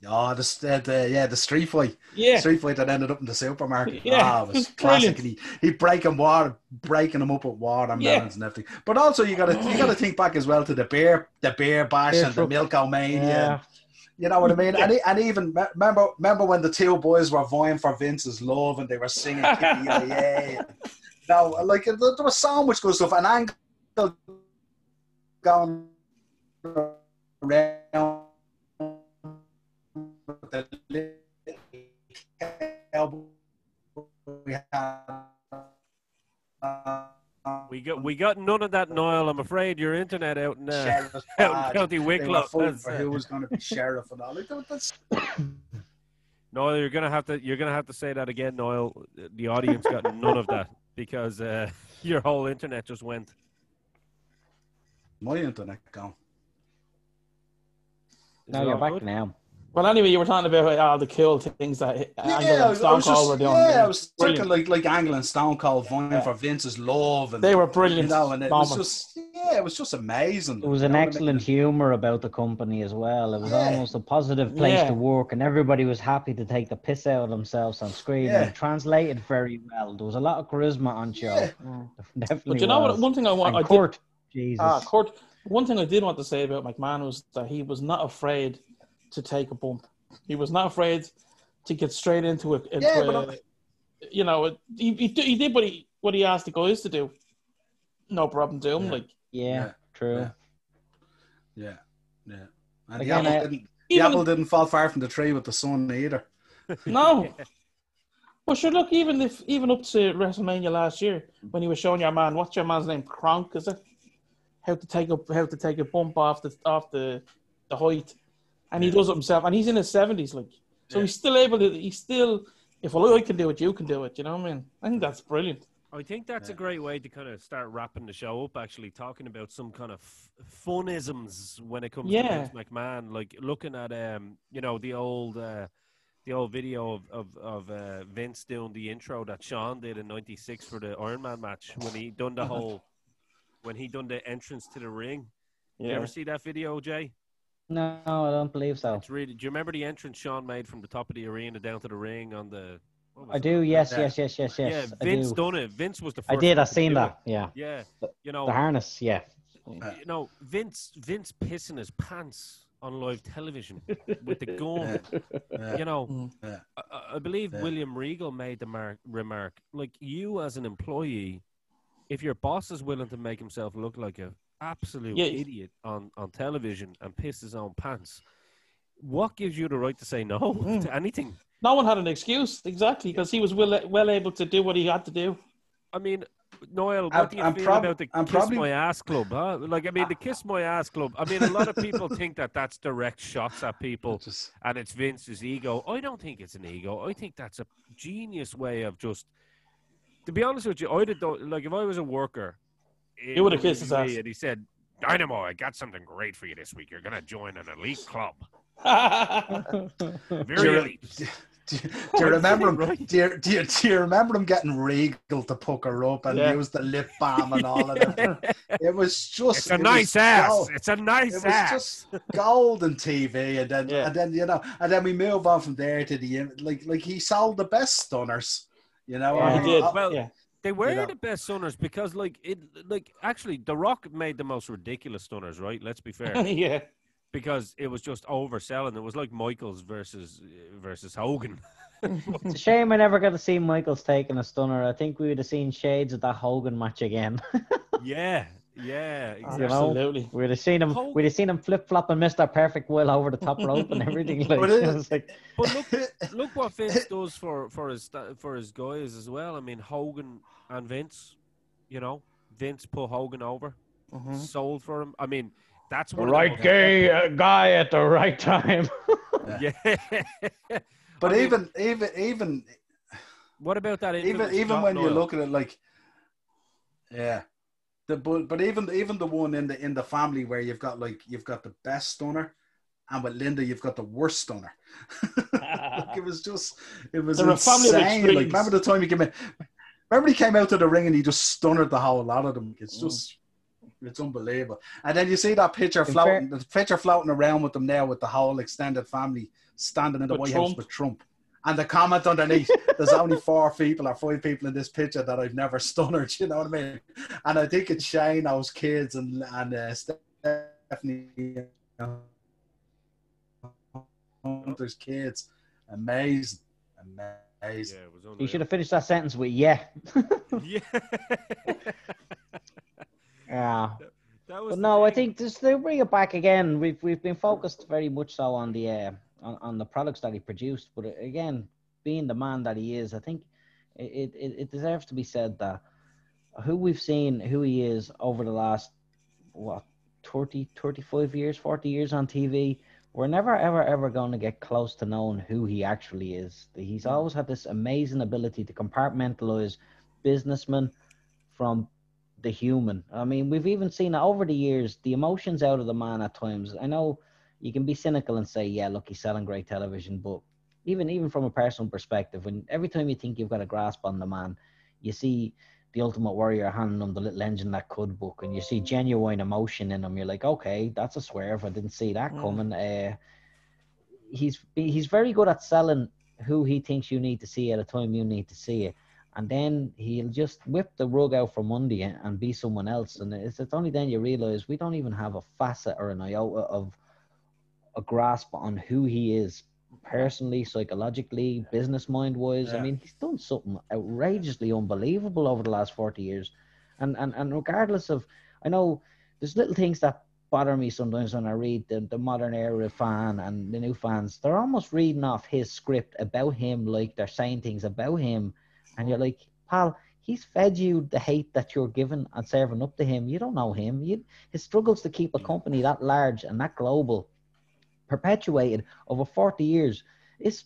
S3: Oh, the, the, the yeah, the street fight.
S4: Yeah.
S3: Street fight that ended up in the supermarket.
S4: Yeah,
S3: Ah, it was classic. He he breaking water, breaking them up with watermelons
S4: Yeah.
S3: Melons and everything. But also you gotta you gotta think back as well to the beer, the beer bash
S5: Beer
S3: and the
S5: truck.
S3: Milkomania.
S5: Yeah.
S3: And- You know what I mean? And, e- and even remember remember when the two boys were vying for Vince's love and they were singing Yeah Yeah. No, like there was so much good stuff. And Angle going around with the we had.
S2: We got we got none of that, Niall. I'm afraid your internet out in uh, out in. County Wicklow.
S3: for who was going to be sheriff and all. Like, that- that's,
S2: No, you're gonna have to you're gonna have to say that again, Niall. The audience got none of that because uh, your whole internet just went.
S3: my internet gone.
S2: Is
S5: Now you're back
S2: good?
S5: now.
S4: Well, anyway, you were talking about all the cool things that Angle
S3: Yeah, I
S4: and Stone Cold were doing.
S3: yeah, I was
S4: Brilliant.
S3: thinking like like Angle and Stone Cold vying
S4: Yeah.
S3: for Vince's love, and
S4: They were
S3: you
S4: brilliant
S3: know, and it was just yeah, it was just amazing.
S5: There was an
S3: know what I
S5: excellent
S3: mean?
S5: humor about the company as well. It was
S3: Yeah.
S5: almost a positive place
S4: Yeah.
S5: to work, and everybody was happy to take the piss out of themselves on screen.
S3: Yeah.
S5: And translated very well. There was a lot of charisma on show.
S3: Yeah.
S4: Mm.
S5: Definitely.
S4: But you know what? One thing I want,
S5: And
S4: I did,
S5: Kurt, Jesus.
S4: ah, Kurt. One thing I did want to say about McMahon was that he was not afraid to take a bump. He was not afraid to get straight into it. Into
S3: Yeah, but
S4: a- you know, he, he he did what he what he asked the guys to do. No problem to him.
S3: Yeah.
S4: Like
S5: yeah,
S3: Yeah.
S5: true.
S3: Yeah. Yeah, yeah. And
S5: Again,
S3: the,
S5: I-
S3: apple didn't, the
S4: even
S3: apple didn't fall far from the tree with the son either.
S4: No. Well, sure. Look, even if even up to WrestleMania last year, when he was showing your man, what's your man's name? Kronk, is it? How to take up, how to take a bump off the off the the height, and he does it himself, and he's in his seventies, like so
S3: Yeah.
S4: he's still able to. He's still, if well, I can do it, you can do it. You know what I mean? I think that's brilliant.
S2: I think that's a great way to kind of start wrapping the show up. Actually, talking about some kind of f- funisms when it comes
S4: Yeah.
S2: to Vince McMahon, like looking at um, you know, the old uh, the old video of of, of uh, Vince doing the intro that Shawn did in '96 for the Iron Man match when he done the whole when he done the entrance to the ring. You ever see that video, Jay?
S5: No, I don't believe so.
S2: It's really. Do you remember the entrance Shawn made from the top of the arena down to the ring on the?
S5: I
S2: it?
S5: do. Yes,
S3: Yeah.
S5: yes, yes, yes, yes.
S2: yeah,
S5: I
S2: Vince
S5: do.
S2: done it. Vince was the.
S5: I did. I seen that.
S2: it.
S5: Yeah,
S2: Yeah, you know,
S5: the harness. Yeah.
S2: you know, Vince Vince pissing his pants on live television with the gun.
S3: Yeah.
S2: You know,
S4: Mm.
S3: Yeah.
S2: I- I, I believe
S3: Yeah.
S2: William Regal made the mar- remark, like you as an employee, if your boss is willing to make himself look like a absolute
S4: Yeah.
S2: idiot on on television and piss his own pants, what gives you the right to say no
S4: Mm.
S2: to anything?
S4: No one had an excuse exactly because he was well well able to do what he had to do.
S2: I mean, Noel, what
S3: I'm-
S2: do you
S3: I'm
S2: feel
S3: prob-
S2: about the
S3: I'm
S2: Kiss
S3: probably-
S2: My Ass Club? Huh? Like, I mean, the Kiss My Ass Club. I mean, a lot of people think that that's direct shots at people,
S3: Just-
S2: and it's Vince's ego. I don't think it's an ego. I think that's a genius way of just. To be honest with you, I'd have done, like if I was a worker, in
S4: You would've kissed his
S2: WWE
S4: ass.
S2: and he said, "Dynamo, I got something great for you this week. You're gonna join an elite club,
S3: Do
S2: very
S3: you,
S2: elite."
S3: do, do you remember him? Do you, do, you, do you remember him getting Regal to poke her up and
S4: Yeah.
S3: use the lip balm and all of that? It was just
S2: It's a
S3: it
S2: nice ass.
S3: gold.
S2: It's a
S3: It
S2: nice
S3: was
S2: ass.
S3: just golden TV, and then
S4: Yeah.
S3: and then you know, and then we move on from there to the like like he sold the best stunners. You know,
S4: Yeah,
S3: I
S4: he did.
S3: I-
S2: Well,
S4: yeah.
S2: They were
S3: know.
S2: the best stunners because, like, it, like actually, The Rock made the most ridiculous stunners, right? Let's be fair,
S4: yeah.
S2: because it was just overselling. It was like Michaels versus uh, versus Hogan.
S5: It's a shame I never got to see Michaels taking a stunner. I think we would have seen shades of that Hogan match again.
S2: yeah, yeah,
S5: You know?
S2: exactly.
S4: Absolutely.
S5: we'd have seen him.
S2: Hogan-
S5: We'd have seen him flip flop and miss that perfect will over the top rope and everything. Like,
S3: But it-
S5: it like
S2: But look, look what Vince does for for his for his guys as well. I mean, Hogan and Vince. You know, Vince put Hogan over,
S4: Mhm.
S2: sold for him. I mean, that's
S5: the
S2: one the
S5: right
S2: most-
S5: gay uh, guy at the right time.
S2: Yeah.
S3: but
S2: I mean,
S3: even even even
S2: what about that?
S3: even even
S2: John
S3: when you
S2: Doyle?
S3: look at it like yeah the but, but even even the one in the in the family where you've got like you've got the best stunner and with Linda you've got the worst stunner. Like it was just it was
S4: They're a family of
S3: insane. Like remember the time he came in remember he came out to the ring and he just stunnered the whole lot of them. It's
S4: Mm.
S3: just it's unbelievable. And then you see that picture
S5: In
S3: floating the picture floating around with them now with the whole extended family standing in the
S4: With
S3: White House with Trump and the comment underneath, there's only four people or five people in this picture that I've never stunnered. You know what I mean? And I think it's Shane, those kids, and and uh, Stephanie, you know, Hunter's kids. Amazing, amazing.
S2: Yeah, it
S5: you should have finished that sentence with yeah.
S2: Yeah.
S5: Yeah.
S2: that was
S5: But
S2: the
S5: no, I think just to bring it back again, we've we've been focused very much so on the uh, on, on the products that he produced. But again, being the man that he is, I think it, it, it deserves to be said that who we've seen, who he is over the last what 30, 35 years, 40 years on TV, we're never ever ever going to get close to knowing who he actually is. He's mm. always had this amazing ability to compartmentalize businessman from the human. I mean, we've even seen over the years, the emotions out of the man at times. I know you can be cynical and say, yeah, look, he's selling great television, but even even from a personal perspective, when every time you think you've got a grasp on the man, you see the Ultimate Warrior handing him the little engine that could book, and you see genuine emotion in him. You're like, okay, that's a swerve. I didn't see that
S4: Mm.
S5: coming. Uh, he's he's very good at selling who he thinks you need to see at a time you need to see it and then he'll just whip the rug out from under you and be someone else. And it's, it's only then you realize we don't even have a facet or an iota of a grasp on who he is personally, psychologically, business mind wise. I mean, he's done something outrageously unbelievable over the last 40 years. And, and, and regardless of, I know there's little things that bother me sometimes when I read the, the modern era fan and the new fans. They're almost reading off his script about him like they're saying things about him and you're like, pal, he's fed you the hate that you're giving and serving up to him. You don't know him. You, his struggles to keep a company that large and that global perpetuated over 40 years is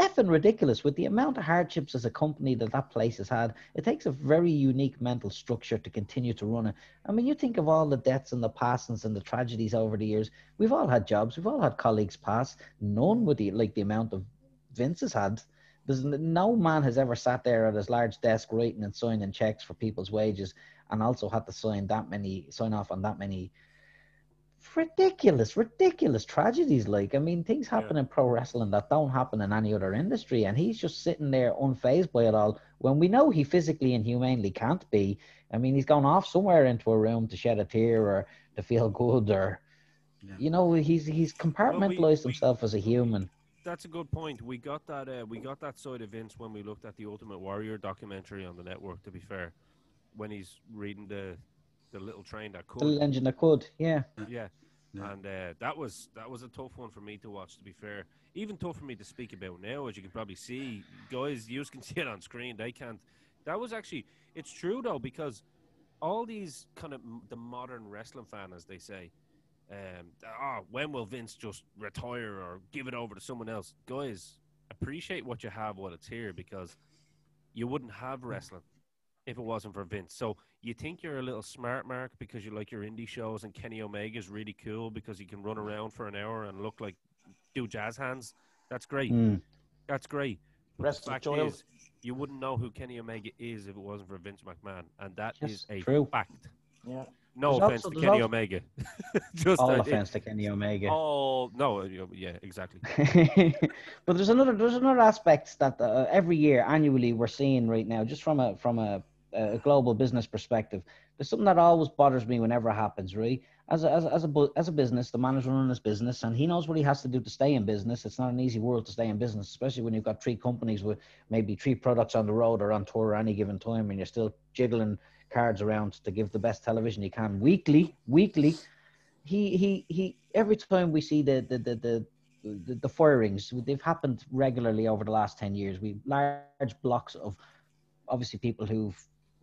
S5: effing ridiculous with the amount of hardships as a company that that place has had. It takes a very unique mental structure to continue to run it. I mean, you think of all the deaths and the passings and the tragedies over the years. We've all had jobs. We've all had colleagues pass. None with the like the amount of Vince has had. There's no man has ever sat there at his large desk writing and signing checks for people's wages and also had to sign that many sign off on that many ridiculous, ridiculous tragedies. Like, I mean, things happen in pro wrestling that don't happen in any other industry, and he's just sitting there unfazed by it all. When we know he physically and humanely can't be. I mean, he's gone off somewhere into a room to shed a tear or to feel good, or
S3: Yeah.
S5: you know, he's he's compartmentalized
S2: we-
S5: himself as a human.
S2: That's a good point. We got that. Uh, we got that side of Vince when we looked at the Ultimate Warrior documentary on the network. To be fair, when he's reading the the little train that could.
S5: The little engine that could, yeah.
S2: yeah,
S3: Yeah.
S2: and uh, that was that was a tough one for me to watch. To be fair, even tough for me to speak about now, as you can probably see, guys. You can see it on screen. They can't That was actually it's true though because all these kind of the modern wrestling fan, as they say, um, oh, when will Vince just retire or give it over to someone else? Guys, appreciate what you have while it's here because you wouldn't have wrestling if it wasn't for Vince. So you think you're a little smart, Mark, because you like your indie shows and Kenny Omega is really cool because he can run around for an hour and look like do jazz hands. That's great.
S5: Mm.
S2: That's great. But
S4: Rest
S2: the
S4: of
S2: fact is, you wouldn't know who Kenny Omega is if it wasn't for Vince McMahon, and that is
S5: Yes,
S2: a
S5: true.
S2: fact.
S4: Yeah.
S2: No
S5: There's
S2: offense
S5: also-
S2: to Kenny
S5: also-
S2: Omega. Just
S5: All
S2: uh,
S5: offense to Kenny Omega.
S2: Oh no, yeah, exactly.
S5: but there's another there's another aspect that uh, every year annually we're seeing right now, just from a from a, a global business perspective. There's something that always bothers me whenever it happens. Right, as a, as a, as a as a business, the man is running his business and he knows what he has to do to stay in business. It's not an easy world to stay in business, especially when you've got three companies with maybe three products on the road or on tour at any given time, and you're still jiggling cards around to give the best television you can weekly. Weekly, he he he. Every time we see the the the, the the, the firings they've happened regularly over the last 10 years we large blocks of obviously people who've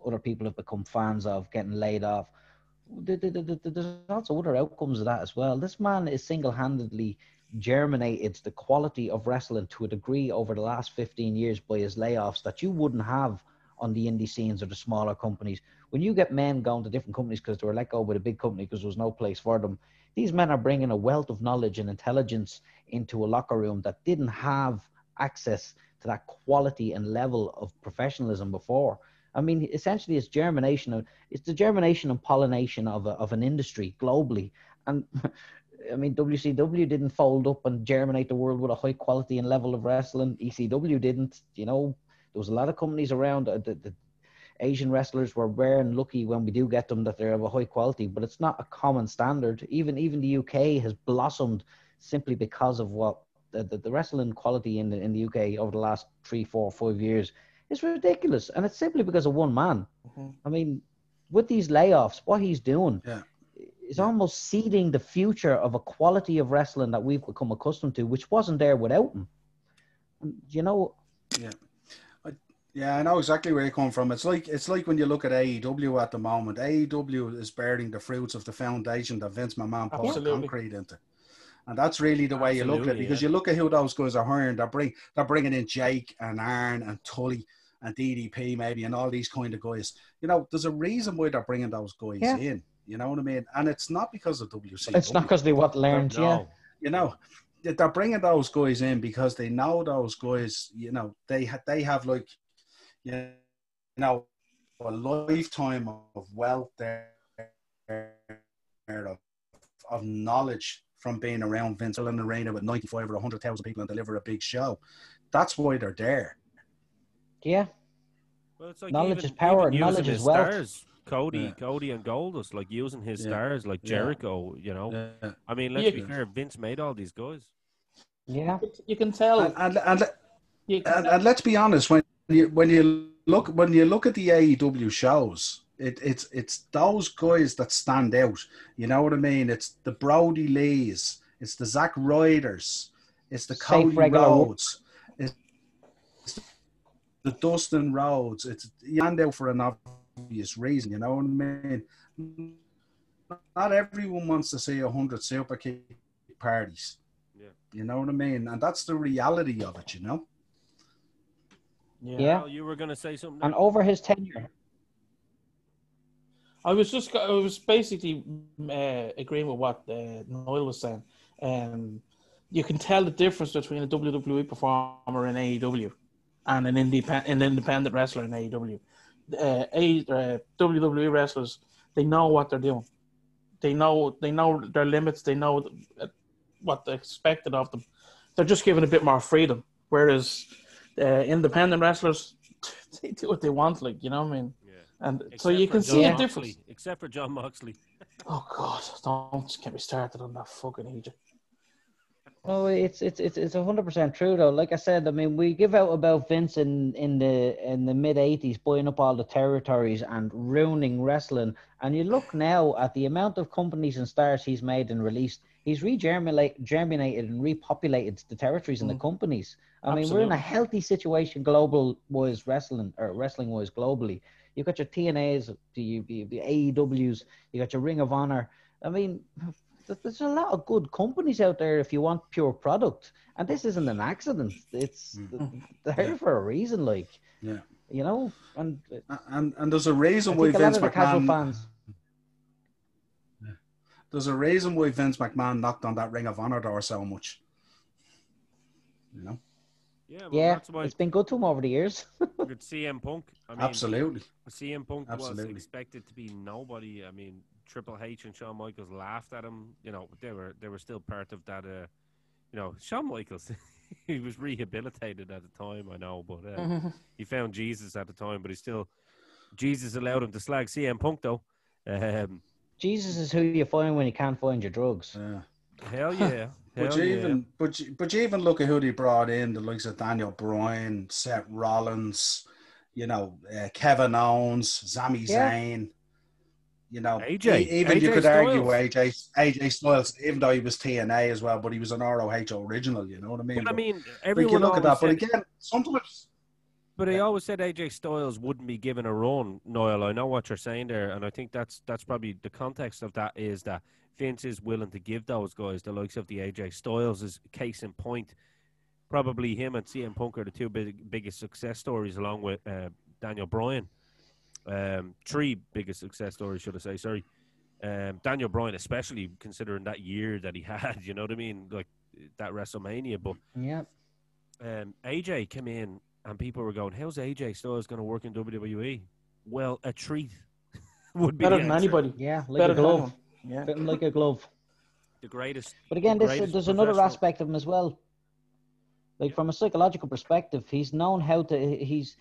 S5: other people have become fans of getting laid off. There- there- there- there- there's also other outcomes of that as well. This man is single-handedly germinated the quality of wrestling to a degree over the last 15 years by his layoffs that you wouldn't have on the indie scenes or the smaller companies. When you get men going to different companies because they were let go by the big company because there was no place for them these men are bringing a wealth of knowledge and intelligence into a locker room that didn't have access to that quality and level of professionalism before. I mean, essentially, it's germination of it's the germination and pollination of a, of an industry globally. And I mean, WCW didn't fold up and germinate the world with a high quality and level of wrestling. ECW didn't. You know, there was a lot of companies around. Uh, the, the Asian wrestlers were rare and lucky when we do get them that they're of a high quality, but it's not a common standard. Even even the UK has blossomed simply because of what the, the, the wrestling quality in the, in the UK over the last three, four, five years is ridiculous. And it's simply because of one man.
S4: Mhm.
S5: I mean, with these layoffs, what he's doing
S3: Yeah.
S5: is
S3: Yeah.
S5: almost seeding the future of a quality of wrestling that we've become accustomed to, which wasn't there without him. And, You know,
S3: Yeah, Yeah, I know exactly where you come from. It's like it's like when you look at AEW at the moment. AEW is bearing the fruits of the foundation that Vince McMahon poured
S4: Absolutely.
S3: concrete into, and that's really the way you look at it. Because
S2: yeah.
S3: you look at who those guys are hiring. They're bring they're bringing in Jake and Arn and Tully and DDP maybe and all these kind of guys. You know, there's a reason why they're bringing those guys
S5: Yeah.
S3: in. You know what I mean? And it's not because of WCW.
S5: it's not because they what learned, yeah.
S3: you know they're bringing those guys in because they know those guys you know they ha- they have like you know a lifetime of wealth there of, of knowledge from being around Vince in the arena with 95 or 100,000 people and deliver a big show that's why they're there
S5: Yeah.
S2: Well, it's like
S5: Knowledge
S2: even-
S5: is power,
S2: even
S5: knowledge is
S2: his
S5: wealth.
S2: Stars, Cody,
S3: Yeah.
S2: Cody, and Goldust, like using his
S3: Yeah.
S2: stars, like
S3: Yeah.
S2: Jericho. You know,
S3: yeah.
S2: I mean, let's
S4: Yeah.
S2: be fair. Vince made all these guys.
S5: Yeah.
S4: You can tell.
S3: and, and, and,
S4: you can
S3: and, and let's be honest when you when you look when you look at the AEW shows, it, it's it's those guys that stand out. You know what I mean? It's the Brodie Lees, it's the Zack Ryders, it's the
S5: Safe,
S3: Cody
S5: regular.
S3: Rhodes, it's the Dustin Rhodes. It's you stand out for an obvious reason. You know what I mean? Not everyone wants to see a hundred super kick parties.
S2: Yeah.
S3: You know what I mean? And that's the reality of it. You know.
S5: Yeah.
S2: Al, you were going to say something.
S5: And over his tenure,
S4: I was just, I was basically uh, agreeing with what uh, Noel was saying. Um, you can tell the difference between a WWE performer in AEW and an, independent, an independent wrestler in AEW. Uh, A, uh, WWE wrestlers, they know what they're doing. They know, they know their limits. They know uh, what they expected of them. They're just given a bit more freedom. Whereas uh, independent wrestlers, they do what they want. Like you know what I mean.
S2: Yeah.
S4: And so you
S2: for
S4: can
S2: Jon
S4: see a
S2: Moxley.
S4: difference.
S2: Except for Jon Moxley.
S4: Oh God, don't get me started on that fucking Egypt.
S5: No, it's it's it's it's hundred percent true though. Like I said, I mean, we give out about Vince in in the in the mid '80s buying up all the territories and ruining wrestling. And you look now at the amount of companies and stars he's made and released. He's regerminated and repopulated the territories and the mm. companies. I mean, we're in a healthy situation, global wise wrestling or wrestling wise globally. You've got your TNAs, the, the, the AEWs, you got your Ring of Honor. I mean, there's a lot of good companies out there if you want pure product. And this isn't an accident. It's mm-hmm. they're oh, here for a reason, like
S3: Yeah.
S5: you know. And
S3: And and there's a
S5: I
S3: reason why Vince
S5: of the casual
S3: McMahon
S5: fans.
S3: there's a reason why Vince McMahon knocked on that Ring of Honor door so much. You know,
S2: Yeah, well,
S5: Yeah,
S2: that's why
S5: it's been good to him over the years.
S2: with CM Punk. I mean,
S3: absolutely.
S2: CM Punk was expected to be nobody. I mean, Triple H and Shawn Michaels laughed at him. You know, they were they were still part of that. Uh, you know, Shawn Michaels, he was rehabilitated at the time. I know, but uh, he found Jesus at the time. But he still, Jesus allowed him to slag CM Punk though. Um,
S5: Jesus is who you find when you can't find your drugs.
S3: Yeah.
S2: hell yeah,
S3: But you
S2: yeah.
S3: even but you, but you even look at who they brought in, the likes of Daniel Bryan, Seth Rollins, you know, uh, Kevin Owens, Sami
S5: Yeah.
S3: Zayn. You know,
S2: AJ.
S3: even you
S2: AJ
S3: could argue AJ AJ Styles, even though he was TNA as well, but he was an ROH original. You know what I mean?
S2: But I
S3: But,
S2: mean,
S3: like, you
S2: everyone
S3: look at that, but again, sometimes
S2: But I always said AJ Styles wouldn't be given a run, Noel. I know what you're saying there, and I think that's that's probably the context of that is that Vince is willing to give those guys the likes of the AJ Styles is case in point. Probably him and CM Punk are the two big, biggest success stories, along with uh, Daniel Bryan. Um, three biggest success stories, should I say? Sorry, um, Daniel Bryan, especially considering that year that he had. You know what I mean? Like that WrestleMania, but
S5: Yeah.
S2: um, AJ came in and people were going, "How's AJ Styles going to work in WWE?" Well, a treat would be
S4: Better than
S2: answer.
S4: anybody.
S5: Yeah,
S4: Better
S5: a
S4: than
S5: glove.
S4: anyone. Yeah.
S5: Fitting like a glove.
S2: The greatest.
S5: But again,
S2: the
S5: this,
S2: greatest
S5: there's another aspect of him as well. Like from a psychological perspective, he's known how to. He's.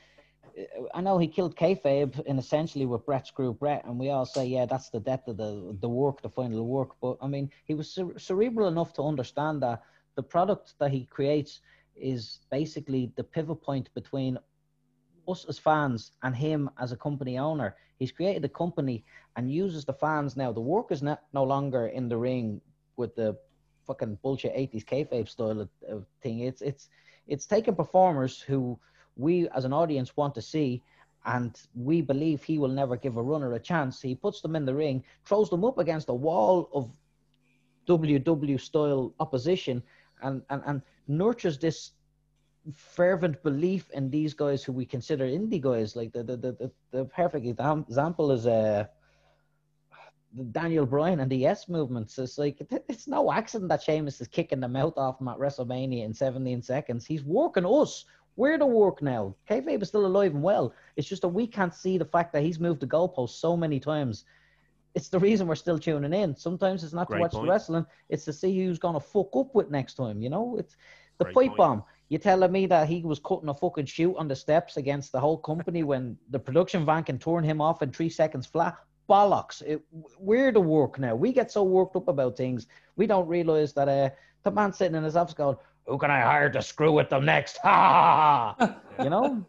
S5: I know he killed kayfabe in essentially with Bret Screw Bret, and we all say, yeah, that's the death of the the work, the final work. But I mean, he was cere- cerebral enough to understand that the product that he creates is basically the pivot point between us as fans and him as a company owner. He's created a company and uses the fans now. The work is not no longer in the ring with the fucking bullshit 80s kayfabe style of, of thing. It's it's it's taking performers who we as an audience want to see and we believe he will never give a runner a chance. He puts them in the ring, throws them up against a wall of WW style opposition and, and, and nurtures this fervent belief in these guys who we consider indie guys. Like the the, the, the, perfect example is uh Daniel Bryan and the Yes movements. It's like it's no accident that Sheamus is kicking the mouth off him at WrestleMania in 17 seconds. He's working us. We're the work now. Kayfabe is still alive and well. It's just that we can't see the fact that he's moved the goalpost so many times. It's the reason we're still tuning in. Sometimes it's not
S2: Great
S5: to watch
S2: point.
S5: the wrestling; it's to see who's gonna fuck up with next time. You know, it's the
S2: Great
S5: pipe
S2: point.
S5: bomb. You telling me that he was cutting a fucking shoot on the steps against the whole company when the production van can turn him off in three seconds flat? Bollocks! It, we're the work now. We get so worked up about things, we don't realize that uh, the man sitting in his office going, "Who can I hire to screw with them next?" Ha ha ha! ha. You know,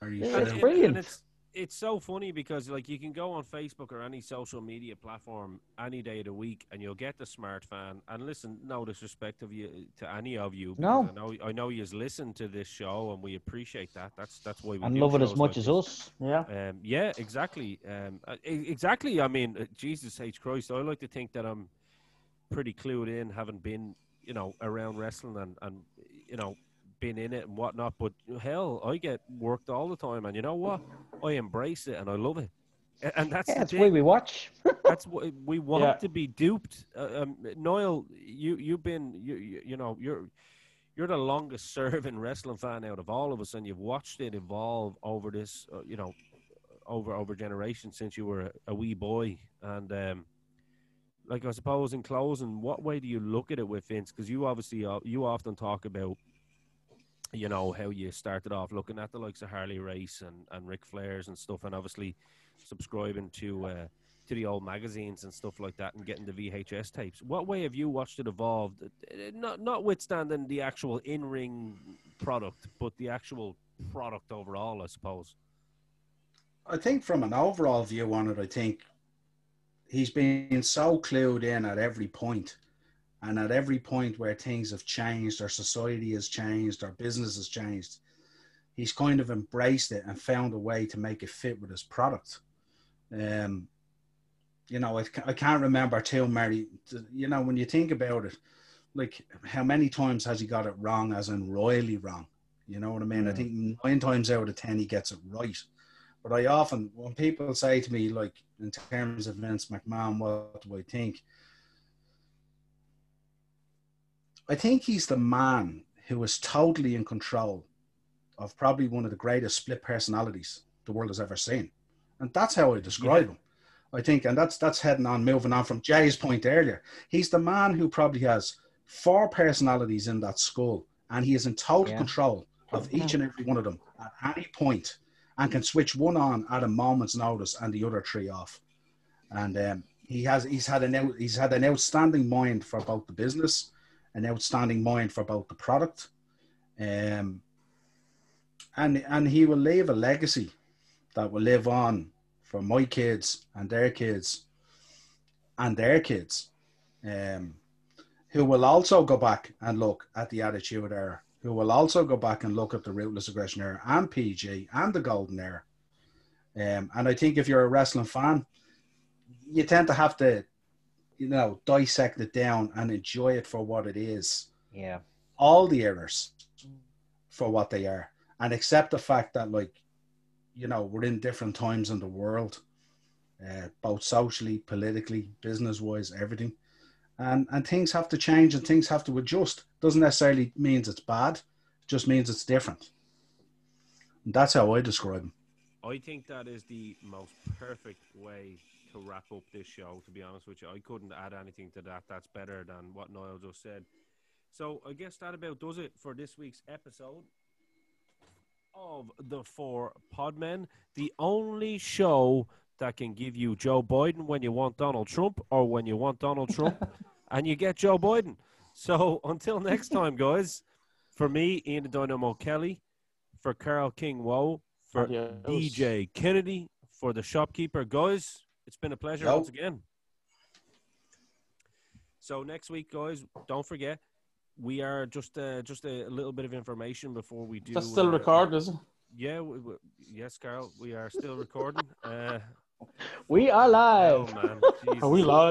S3: Are you
S5: Yeah,
S2: And
S5: it's
S3: sure?
S5: brilliant.
S2: And it's it's so funny because like you can go on Facebook or any social media platform any day of the week and you'll get the smart fan. And listen, no disrespect of you to any of you.
S5: No.
S2: I know I know you listen to this show and we appreciate that. That's that's why we
S5: and love it as much
S2: like
S5: as
S2: this.
S5: us.
S4: Yeah.
S2: Um, yeah, exactly. Um, uh, exactly. I mean, uh, Jesus H Christ. I like to think that I'm pretty clued in, having been, you know, around wrestling and and you know, been in it and whatnot. But hell, I get worked all the time, and you know what? I embrace it and I love it. And that's
S5: Yeah,
S2: the
S5: that's
S2: thing.
S5: why we watch.
S2: That's what we want
S4: Yeah.
S2: to be duped. Uh, um, Noel, you you've been you, you you know you're you're the longest serving wrestling fan out of all of us, and you've watched it evolve over this uh, you know over over generations since you were a, a wee boy. And um, like I suppose in closing, what way do you look at it with Vince? Because you obviously uh, you often talk about you know how you started off looking at the likes of Harley Race and and Ric Flair's and stuff, and obviously subscribing to uh, to the old magazines and stuff like that and getting the VHS tapes. What way have you watched it evolve? Not notwithstanding the actual in ring product, but the actual product overall, I suppose.
S3: I think from an overall view on it, I think he's been so clued in at every point, and at every point where things have changed, our society has changed, our business has changed, he's kind of embraced it and found a way to make it fit with his product. Um, you know, I, I can't remember too many. You know, when you think about it, like how many times has he got it wrong, as in royally wrong? You know what I mean? I think nine times out of ten he gets it right. But I often, when people say to me, like in terms of Vince McMahon, what do I think? I think he's the man who is totally in control of probably one of the greatest split personalities the world has ever seen, and that's how I describe
S2: Yeah.
S3: him. I think, and that's that's heading on, moving on from Jay's point earlier. He's the man who probably has four personalities in that skull, and he is in total
S5: Yeah.
S3: control of each and every one of them at any point, and can switch one on at a moment's notice and the other three off. And um, he has he's had an out, he's had an outstanding mind for both the business, an outstanding mind for both the product, um, and and he will leave a legacy that will live on for my kids and their kids and their kids, um, who will also go back and look at the Attitude Era, who will also go back and look at the Ruthless Aggression Era and PG and the Golden Era. Um, and I think if you're a wrestling fan, you tend to have to, you know, dissect it down and enjoy it for what it is.
S5: Yeah.
S3: All the errors for what they are, and accept the fact that, like, you know, we're in different times in the world, uh, both socially, politically, business wise, everything. And, and things have to change and things have to adjust. Doesn't necessarily means it's bad, it just means it's different. And that's how I describe him.
S2: I think that is the most perfect way to wrap up this show. To be honest with you, I couldn't add anything to that. That's better than what Niall just said. So I guess that about does it for this week's episode of the Four Podmen, the only show that can give you Joe Biden when you want Donald Trump, or when you want Donald Trump, and you get Joe Biden. So until next time, guys. For me, Ian the Dynamo Kelly, for Carl King Woe, for
S4: Adios.
S2: DJ Kennedy, for the shopkeeper. Guys, it's been a pleasure
S3: Yo.
S2: once again. So next week, guys, don't forget, we are just uh, just a, a little bit of information before we do.
S4: That's still
S2: uh,
S4: recorded, is it?
S2: Yeah, we, we, yes, Carl, we are still recording. Uh,
S5: We are live.
S2: oh man,
S4: Are we live?